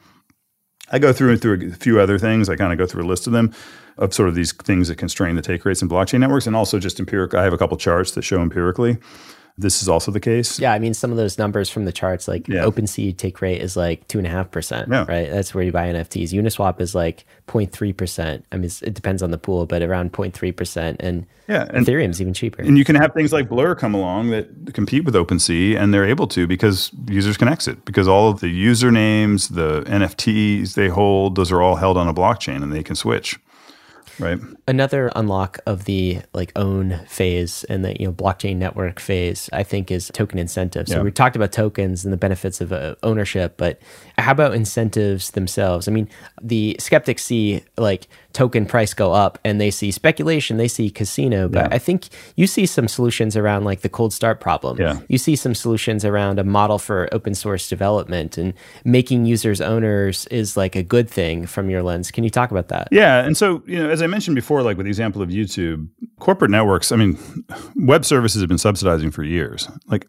I go through and through a few other things. I kind of go through a list of them of sort of these things that constrain the take rates in blockchain networks, and also just empirical. I have a couple charts that show empirically this is also the case. Yeah, I mean, some of those numbers from the charts, like yeah. OpenSea take rate is like two and a half percent, right? That's where you buy NFTs. Uniswap is like 0.3 percent. I mean, it depends on the pool, but around 0.3 percent, and yeah, and, Ethereum's even cheaper. And you can have things like Blur come along that compete with OpenSea, and they're able to because users can exit because all of the usernames, the NFTs they hold, those are all held on a blockchain, and they can switch. Right. Another unlock of the like own phase and the you know blockchain network phase, I think, is token incentives. So yeah. we talked about tokens and the benefits of uh, ownership, but how about incentives themselves? I mean, the skeptics see like token price go up and they see speculation, they see casino, but yeah. I think you see some solutions around like the cold start problem. Yeah. You see some solutions around a model for open source development and making users owners is like a good thing from your lens. Can you talk about that? Yeah. And so, you know, as I mentioned before, like with the example of YouTube, corporate networks, I mean, [sighs] web services have been subsidizing for years. Like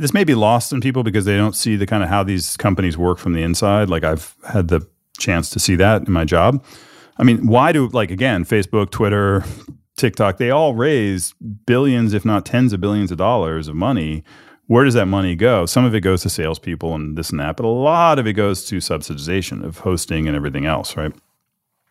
this may be lost on people because they don't see the kind of how these companies work from the inside. Like I've had the chance to see that in my job. I mean, why do like again, Facebook, Twitter, TikTok, they all raise billions, if not tens of billions of dollars of money. Where does that money go? Some of it goes to salespeople and this and that, but a lot of it goes to subsidization of hosting and everything else, right?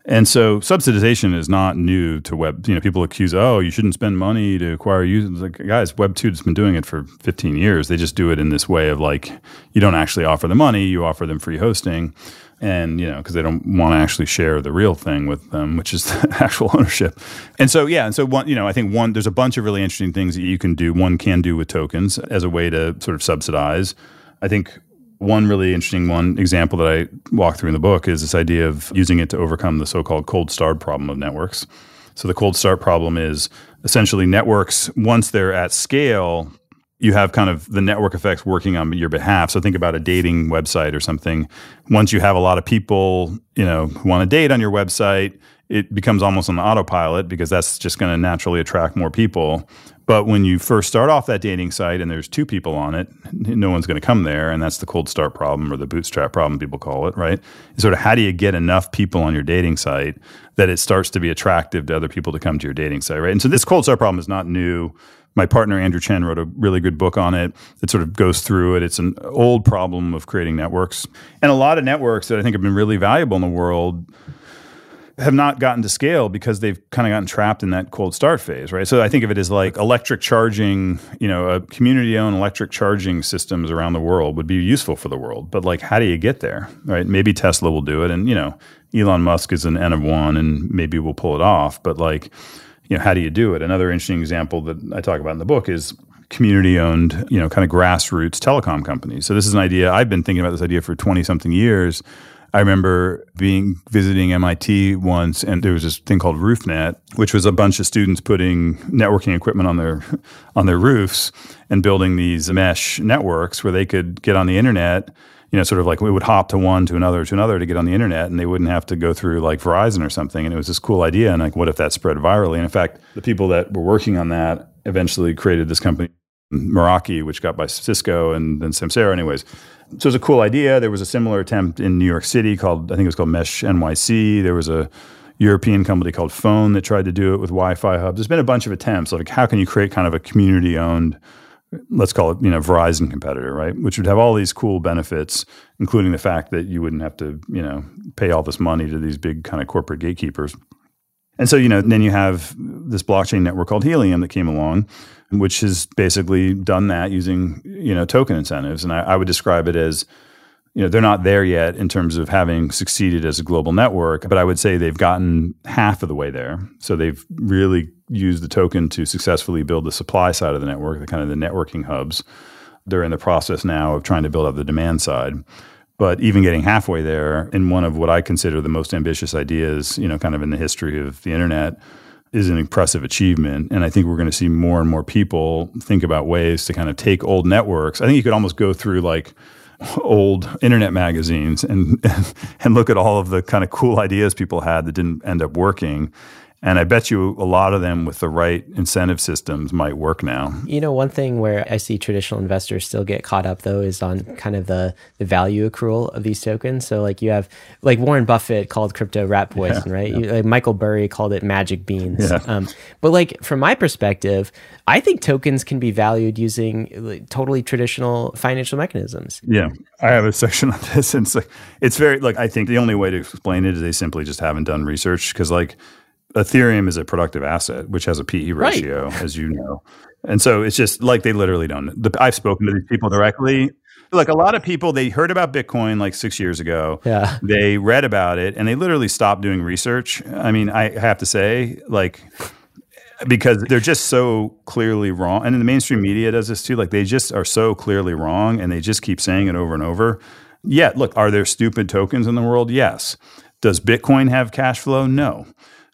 And so subsidization is not new to web. You know, people accuse, oh, you shouldn't spend money to acquire users. Like, guys, Web two has been doing it for 15 years. They just do it in this way of like, you don't actually offer the money, you offer them free hosting, and you know, because they don't want to actually share the real thing with them, which is the [laughs] actual ownership. And so, yeah, and so one, you know, I think one, there's a bunch of really interesting things that you can do. One can do with tokens as a way to sort of subsidize. I think one really interesting one example that I walk through in the book is this idea of using it to overcome the so-called cold start problem of networks. So the cold start problem is essentially networks once they're at scale, you have kind of the network effects working on your behalf. So think about a dating website or something. Once you have a lot of people, you know, who want to date on your website, it becomes almost an autopilot because that's just going to naturally attract more people. But when you first start off that dating site and there's two people on it, no one's going to come there. And that's the cold start problem or the bootstrap problem, people call it, right? sort of how do you get enough people on your dating site that it starts to be attractive to other people to come to your dating site, right? And so this cold start problem is not new. My partner Andrew Chen wrote a really good book on it that sort of goes through it. It's an old problem of creating networks. And a lot of networks that I think have been really valuable in the world have not gotten to scale because they've kind of gotten trapped in that cold start phase, right? So I think of it as like electric charging, you know, a community owned electric charging systems around the world would be useful for the world. But like, how do you get there, right? Maybe Tesla will do it. And, you know, Elon Musk is an N of one and maybe we'll pull it off. But like, you know, how do you do it? Another interesting example that I talk about in the book is community owned, you know, kind of grassroots telecom companies. So this is an idea I've been thinking about this idea for 20 something years I remember being visiting MIT once, and there was this thing called RoofNet, which was a bunch of students putting networking equipment on their on their roofs and building these mesh networks where they could get on the internet. You know, sort of like we would hop to one to another to another to get on the internet, and they wouldn't have to go through like Verizon or something. And it was this cool idea. And like, what if that spread virally? And in fact, the people that were working on that eventually created this company Meraki, which got by Cisco and then Samsara, anyways. So it was a cool idea. There was a similar attempt in New York City called, I think it was called Mesh NYC. There was a European company called Fon that tried to do it with Wi-Fi hubs. There's been a bunch of attempts. Like, how can you create kind of a community-owned, let's call it, you know, Verizon competitor, right? Which would have all these cool benefits, including the fact that you wouldn't have to, you know, pay all this money to these big kind of corporate gatekeepers. And so, you know, then you have this blockchain network called Helium that came along, which has basically done that using you know token incentives. And I, I would describe it as you know they're not there yet in terms of having succeeded as a global network, but I would say they've gotten half of the way there. So they've really used the token to successfully build the supply side of the network, the kind of the networking hubs. They're in the process now of trying to build up the demand side. But even getting halfway there in one of what I consider the most ambitious ideas, you know, kind of in the history of the internet, is an impressive achievement. And I think we're going to see more and more people think about ways to kind of take old networks. I think you could almost go through like [laughs] old internet magazines and [laughs] and look at all of the kind of cool ideas people had that didn't end up working and I bet you a lot of them with the right incentive systems might work now. You know, one thing where I see traditional investors still get caught up though is on kind of the, the value accrual of these tokens. So like you have like Warren Buffett called crypto rat poison, yeah, right? Yeah. You, like Michael Burry called it magic beans. Yeah. Um, but like from my perspective, I think tokens can be valued using like, totally traditional financial mechanisms. Yeah, I have a section on this, and it's like it's very like I think the only way to explain it is they simply just haven't done research because like Ethereum is a productive asset, which has a PE ratio, right. as you know. And so it's just like they literally don't. The, I've spoken to these people directly. Like a lot of people, they heard about Bitcoin like six years ago. Yeah. They read about it and they literally stopped doing research. I mean, I have to say, like, because they're just so clearly wrong. And the mainstream media does this too. Like, they just are so clearly wrong and they just keep saying it over and over. Yet, look, are there stupid tokens in the world? Yes. Does Bitcoin have cash flow? No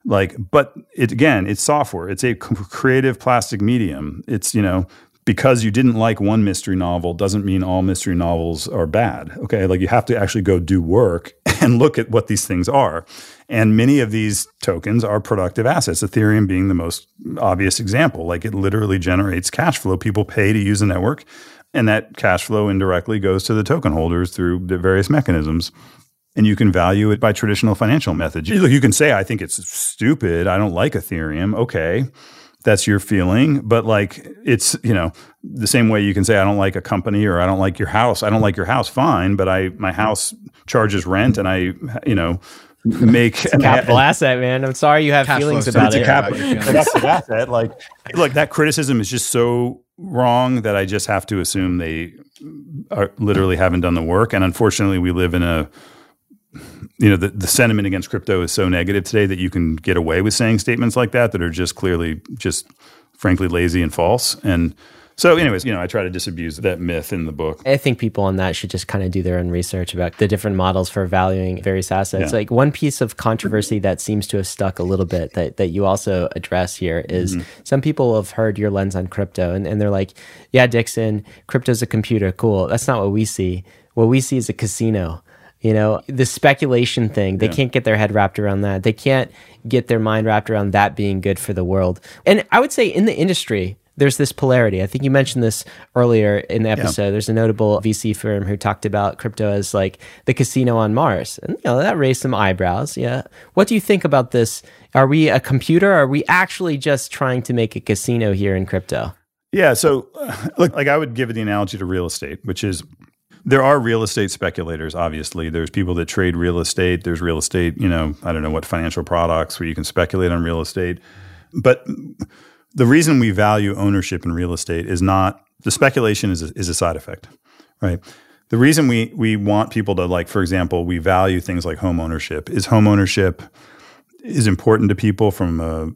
like but it again it's software. It's a creative plastic medium. It's you know because you didn't like one mystery novel doesn't mean all mystery novels are bad okay? Like you have to actually go do work [laughs] and look at what these things are. And many of these tokens are productive assets ethereum being the most obvious example. Like it literally generates cash flow. People pay to use the network and that cash flow indirectly goes to the token holders through the various mechanisms and you can value it by traditional financial methods. You, you can say, I think it's stupid. I don't like Ethereum. Okay. That's your feeling. But like, it's, you know, the same way you can say, I don't like a company or I don't like your house. I don't like your house. Fine. But I, my house charges rent and I, you know, make a capital I, asset, man. I'm sorry you have feelings about it. It's a capital asset. Like, look, that criticism is just so wrong that I just have to assume they are literally haven't done the work. And unfortunately, we live in a you know the, the sentiment against crypto is so negative today that you can get away with saying statements like that that are just clearly just frankly lazy and false. And so anyways you know i try to disabuse that myth in the book. I think people on that should just kind of do their own research about the different models for valuing various assets. Yeah. like one piece of controversy that seems to have stuck a little bit that, that you also address here is mm-hmm. some people have heard your lens on crypto and, and they're like yeah dixon crypto's a computer cool. That's not what we see. What we see is a casino you know, the speculation thing, they yeah. can't get their head wrapped around that. They can't get their mind wrapped around that being good for the world. And I would say in the industry, there's this polarity. I think you mentioned this earlier in the episode. Yeah. There's a notable VC firm who talked about crypto as like the casino on Mars. And you know, that raised some eyebrows. Yeah. What do you think about this? Are we a computer? Are we actually just trying to make a casino here in crypto? Yeah. So, look, like I would give the analogy to real estate, which is there are real estate speculators, obviously. There's people that trade real estate. There's real estate, you know, I don't know what financial products where you can speculate on real estate. But the reason we value ownership in real estate is not the speculation is a, is a side effect, right? The reason we we want people to like, for example, we value things like home ownership is home ownership is important to people from a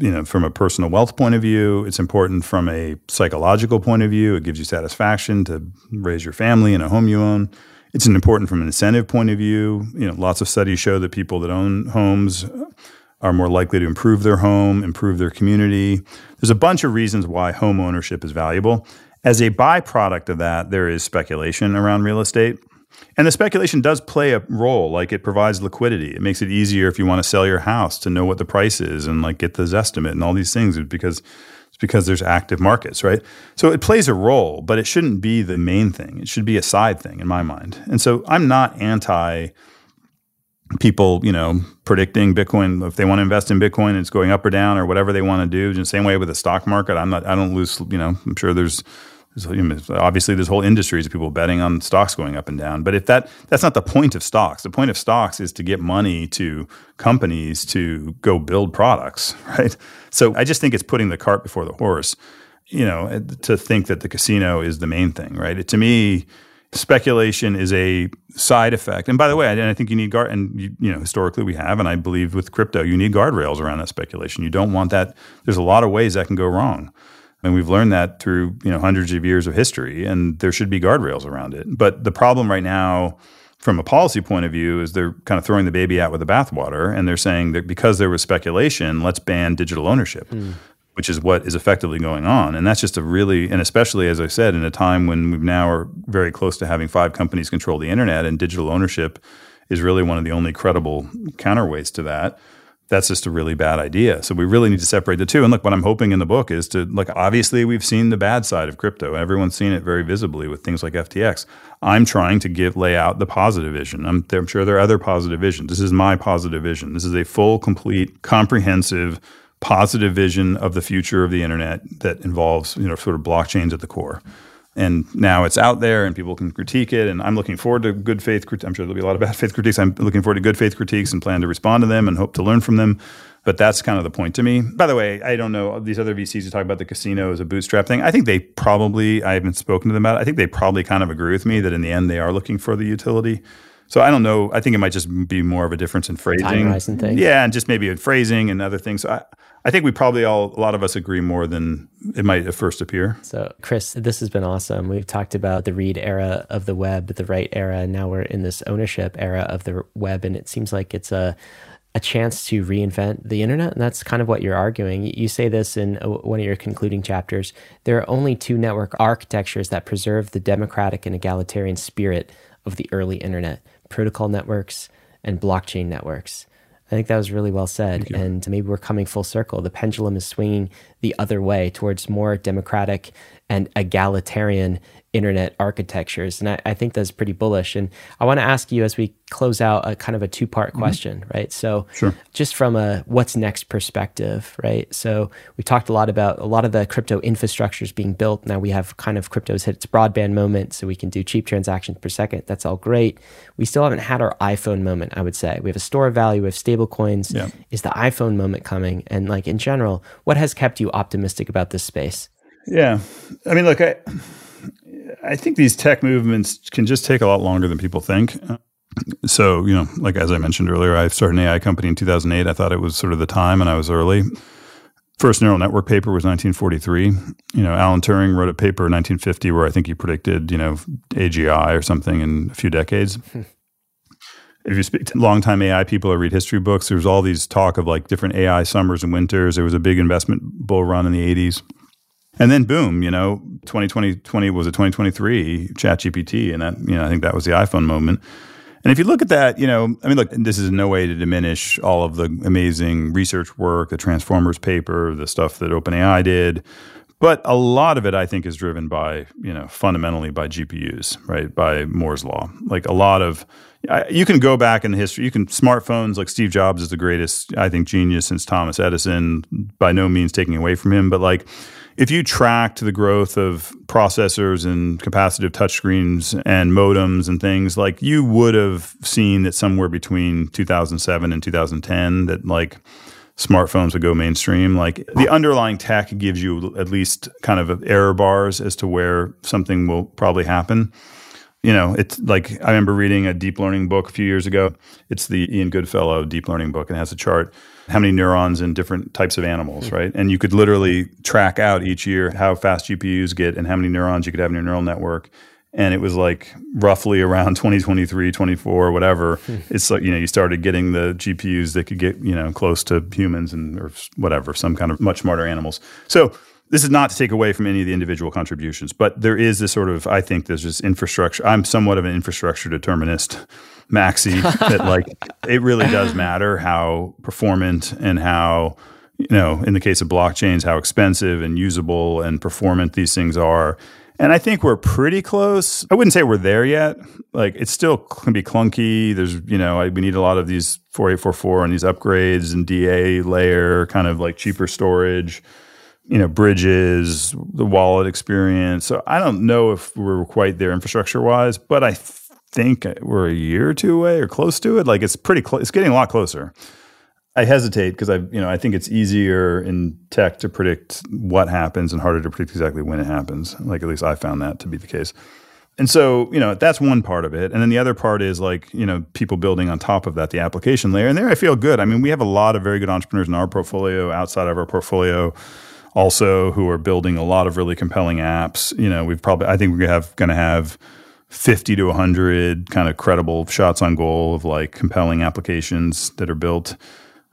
you know, from a personal wealth point of view, it's important from a psychological point of view. It gives you satisfaction to raise your family in a home you own. It's important from an incentive point of view. You know, lots of studies show that people that own homes are more likely to improve their home, improve their community. There's a bunch of reasons why home ownership is valuable. As a byproduct of that, there is speculation around real estate. And the speculation does play a role. Like it provides liquidity. It makes it easier if you want to sell your house to know what the price is and like get the estimate and all these things because it's because there's active markets, right? So it plays a role, but it shouldn't be the main thing. It should be a side thing in my mind. And so I'm not anti people, you know, predicting Bitcoin if they want to invest in Bitcoin, it's going up or down or whatever they want to do. The same way with the stock market, I'm not. I don't lose. You know, I'm sure there's. Obviously, there's whole industries of people betting on stocks going up and down. But if that that's not the point of stocks. The point of stocks is to get money to companies to go build products, [laughs] right? So I just think it's putting the cart before the horse. You know, eh, to think that the casino is the main thing, right? It, to me, speculation is a side effect. And by the way, I, I think you need guard, and you, you, know, historically we have, and I believe with crypto, you need guardrails around that speculation. You don't want that. There's a lot of ways that can go wrong. And we've learned that through you know hundreds of years of history, and there should be guardrails around it. But the problem right now, from a policy point of view, is they're kind of throwing the baby out with the bathwater, and they're saying that because there was speculation, let's ban digital ownership. Mm which is what is effectively going on. And that's just a really, and especially as I said, in a time when we now are very close to having five companies control the internet and digital ownership is really one of the only credible counterweights to that. That's just a really bad idea. So we really need to separate the two. And look, what I'm hoping in the book is to like obviously we've seen the bad side of crypto. Everyone's seen it very visibly with things like FTX. I'm trying to give lay out the positive vision. I'm, I'm sure there are other positive visions. This is my positive vision. This is a full, complete, comprehensive positive vision of the future of the internet that involves you know sort of blockchains at the core. And now it's out there, and people can critique it. And I'm looking forward to good faith. I'm sure there'll be a lot of [laughs] bad faith critiques. I'm looking forward to good faith critiques and plan to respond to them and hope to learn from them. But that's kind of the point to me. By the way, I don't know these other VCs who talk about the casino as a bootstrap thing. I think they probably I haven't spoken to them about it. I think they probably kind of agree with me that in the end they are looking for the utility. So I don't know. I think it might just be more of a difference in phrasing. Thing. Yeah, and just maybe in phrasing and other things. So I, I think we probably all, a lot of us agree more than it might at first appear. So, Chris, this has been awesome. We've talked about the read era of the web, the write era, and now we're in this ownership era of the web. And it seems like it's a, a chance to reinvent the internet. And that's kind of what you're arguing. You say this in uh, one of your concluding chapters. There are only two network architectures that preserve the democratic and egalitarian spirit of the early internet protocol networks and blockchain networks. I think that was really well said. And maybe we're coming full circle. The pendulum is swinging the other way towards more democratic and egalitarian internet architectures. And I, I, think that's pretty bullish. And I want to ask you as we close out a kind of a two part mm-hmm. question, right? So, sure. just from a what's next perspective, right? So, we talked a lot about a lot of the crypto infrastructures being built. Now we have kind of crypto's hit its broadband moment, so we can do cheap transactions per second. That's all great. We still haven't had our iPhone moment, I would say. We have a store of value, we have stable coins. Yeah. Is the iPhone moment coming? And, like, in general, what has kept you optimistic about this space? Yeah. I mean, look, I I think these tech movements can just take a lot longer than people think. So, you know, like as I mentioned earlier, I started an AI company in 2008. I thought it was sort of the time and I was early. First neural network paper was 1943. You know, Alan Turing wrote a paper in 1950 where I think he predicted, you know, AGI or something in a few decades. [laughs] If you speak to longtime AI people or read history books, there's all these talk of like different AI summers and winters. There was a big investment bull run in the 80s. And then boom, you know, 2020, 20 was it 2023 ChatGPT, and that you know I think that was the iPhone moment. And if you look at that, you know, I mean, look, this is no way to diminish all of the amazing research work, the Transformers paper, the stuff that OpenAI did, but a lot of it, I think, is driven by you know fundamentally by GPUs, right? By Moore's law. Like a lot of you can go back in the history. You can smartphones like Steve Jobs is the greatest, I think, genius since Thomas Edison. By no means taking away from him, but like if you tracked the growth of processors and capacitive touchscreens and modems and things, like you would have seen that somewhere between 2007 and 2010 that like smartphones would go mainstream. Like the underlying tech gives you at least kind of error bars as to where something will probably happen. You know, it's like I remember reading a deep learning book a few years ago. It's the Ian Goodfellow deep learning book and it has a chart how many neurons in different types of animals, mm-hmm. right? And you could literally track out each year how fast GPUs get and how many neurons you could have in your neural network. and it was like roughly around [laughs] 2023 24 whatever hmm. it's like you know you started getting the gpus that could get you know close to humans and or whatever some kind of much smarter animals so this is not to take away from any of the individual contributions but there is this sort of i think there's this infrastructure i'm somewhat of an infrastructure determinist maxi that like [laughs] it really does matter how performant and how you know in the case of blockchains how expensive and usable and performant these things are and I think we're pretty close. I wouldn't say we're there yet. Like it still can be clunky. There's, you know, we need a lot of these 4844 and these upgrades and DA layer, kind of like cheaper storage, you know, bridges, the wallet experience. So I don't know if we're quite there infrastructure wise, but I think we're a year or two away or close to it. Like it's pretty close. It's getting a lot closer. I hesitate because I, you know, I think it's easier in tech to predict what happens and harder to predict exactly when it happens. Like at least I found that to be the case. And so, you know, that's one part of it. And then the other part is like, you know, people building on top of that the application layer. And there I feel good. I mean, we have a lot of very good entrepreneurs in our portfolio, outside of our portfolio also who are building a lot of really compelling apps. You know, we've probably I think we have going to have 50 to 100 kind of credible shots on goal of like compelling applications that are built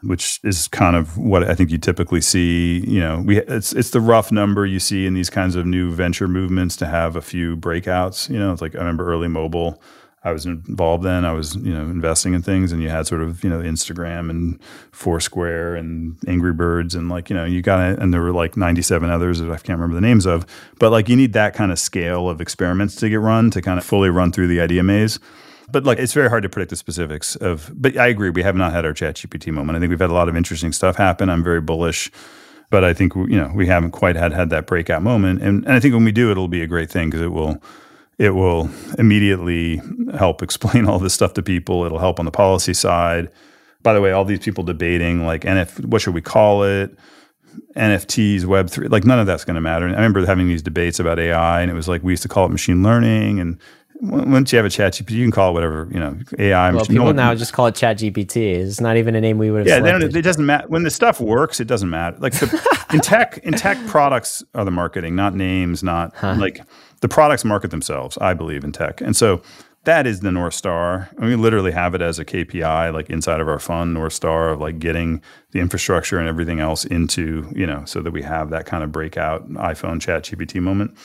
which is kind of what I think you typically see. You know, we it's it's the rough number you see in these kinds of new venture movements to have a few breakouts. You know, it's like I remember early mobile. I was involved then. I was you know investing in things, and you had sort of you know Instagram and Foursquare and Angry Birds, and like you know you got and there were like ninety seven others that I can't remember the names of, but like you need that kind of scale of experiments to get run to kind of fully run through the idea maze. But like, it's very hard to predict the specifics of. But I agree, we have not had our Chat GPT moment. I think we've had a lot of interesting stuff happen. I'm very bullish, but I think you know we haven't quite had had that breakout moment. And, and I think when we do, it'll be a great thing because it will it will immediately help explain all this stuff to people. It'll help on the policy side. By the way, all these people debating like NF, what should we call it? NFTs, Web three, like none of that's going to matter. And I remember having these debates about AI, and it was like we used to call it machine learning, and once you have a chat GPT, you can call it whatever, you know, AI. Well, people no now just call it chat GPT. It's not even a name we would have Yeah, it doesn't matter. When the stuff works, it doesn't matter. Like the, in tech, in tech products are the marketing, not names, not huh. like the products market themselves, I believe in tech. And so that is the North Star. We literally have it as a KPI, like inside of our fund, North Star of like getting the infrastructure and everything else into, you know, so that we have that kind of breakout iPhone chat GPT moment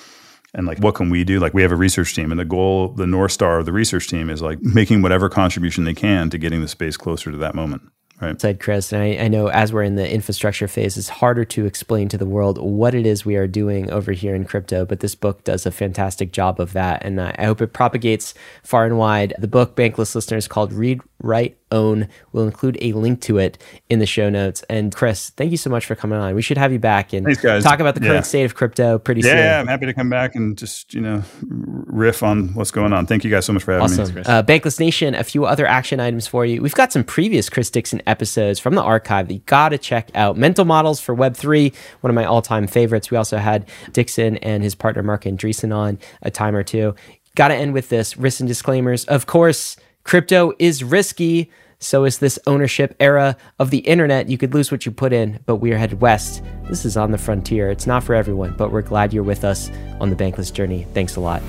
and like what can we do like we have a research team and the goal the north star of the research team is like making whatever contribution they can to getting the space closer to that moment right. said chris. And I, I, know as we're in the infrastructure phase it's harder to explain to the world what it is we are doing over here in crypto but this book does a fantastic job of that. And i, I hope it propagates far and wide. The book bankless listeners called read write own. We'll include a link to it in the show notes. And Chris, thank you so much for coming on. We should have you back and Thanks, talk about the current yeah. state of crypto pretty yeah, soon. Yeah, I'm happy to come back and just, you know, riff on what's going on. Thank you guys so much for having awesome. me. Uh, Bankless Nation, a few other action items for you. We've got some previous Chris Dixon episodes from the archive that you got to check out. Mental Models for Web3, one of my all time favorites. We also had Dixon and his partner Marc Andreessen on a time or two. Got to end with this risks and disclaimers. Of course, crypto is risky. So is this ownership era of the internet. You could lose what you put in, but we are headed west. This is on the frontier. It's not for everyone, but we're glad you're with us on the bankless journey. Thanks a lot.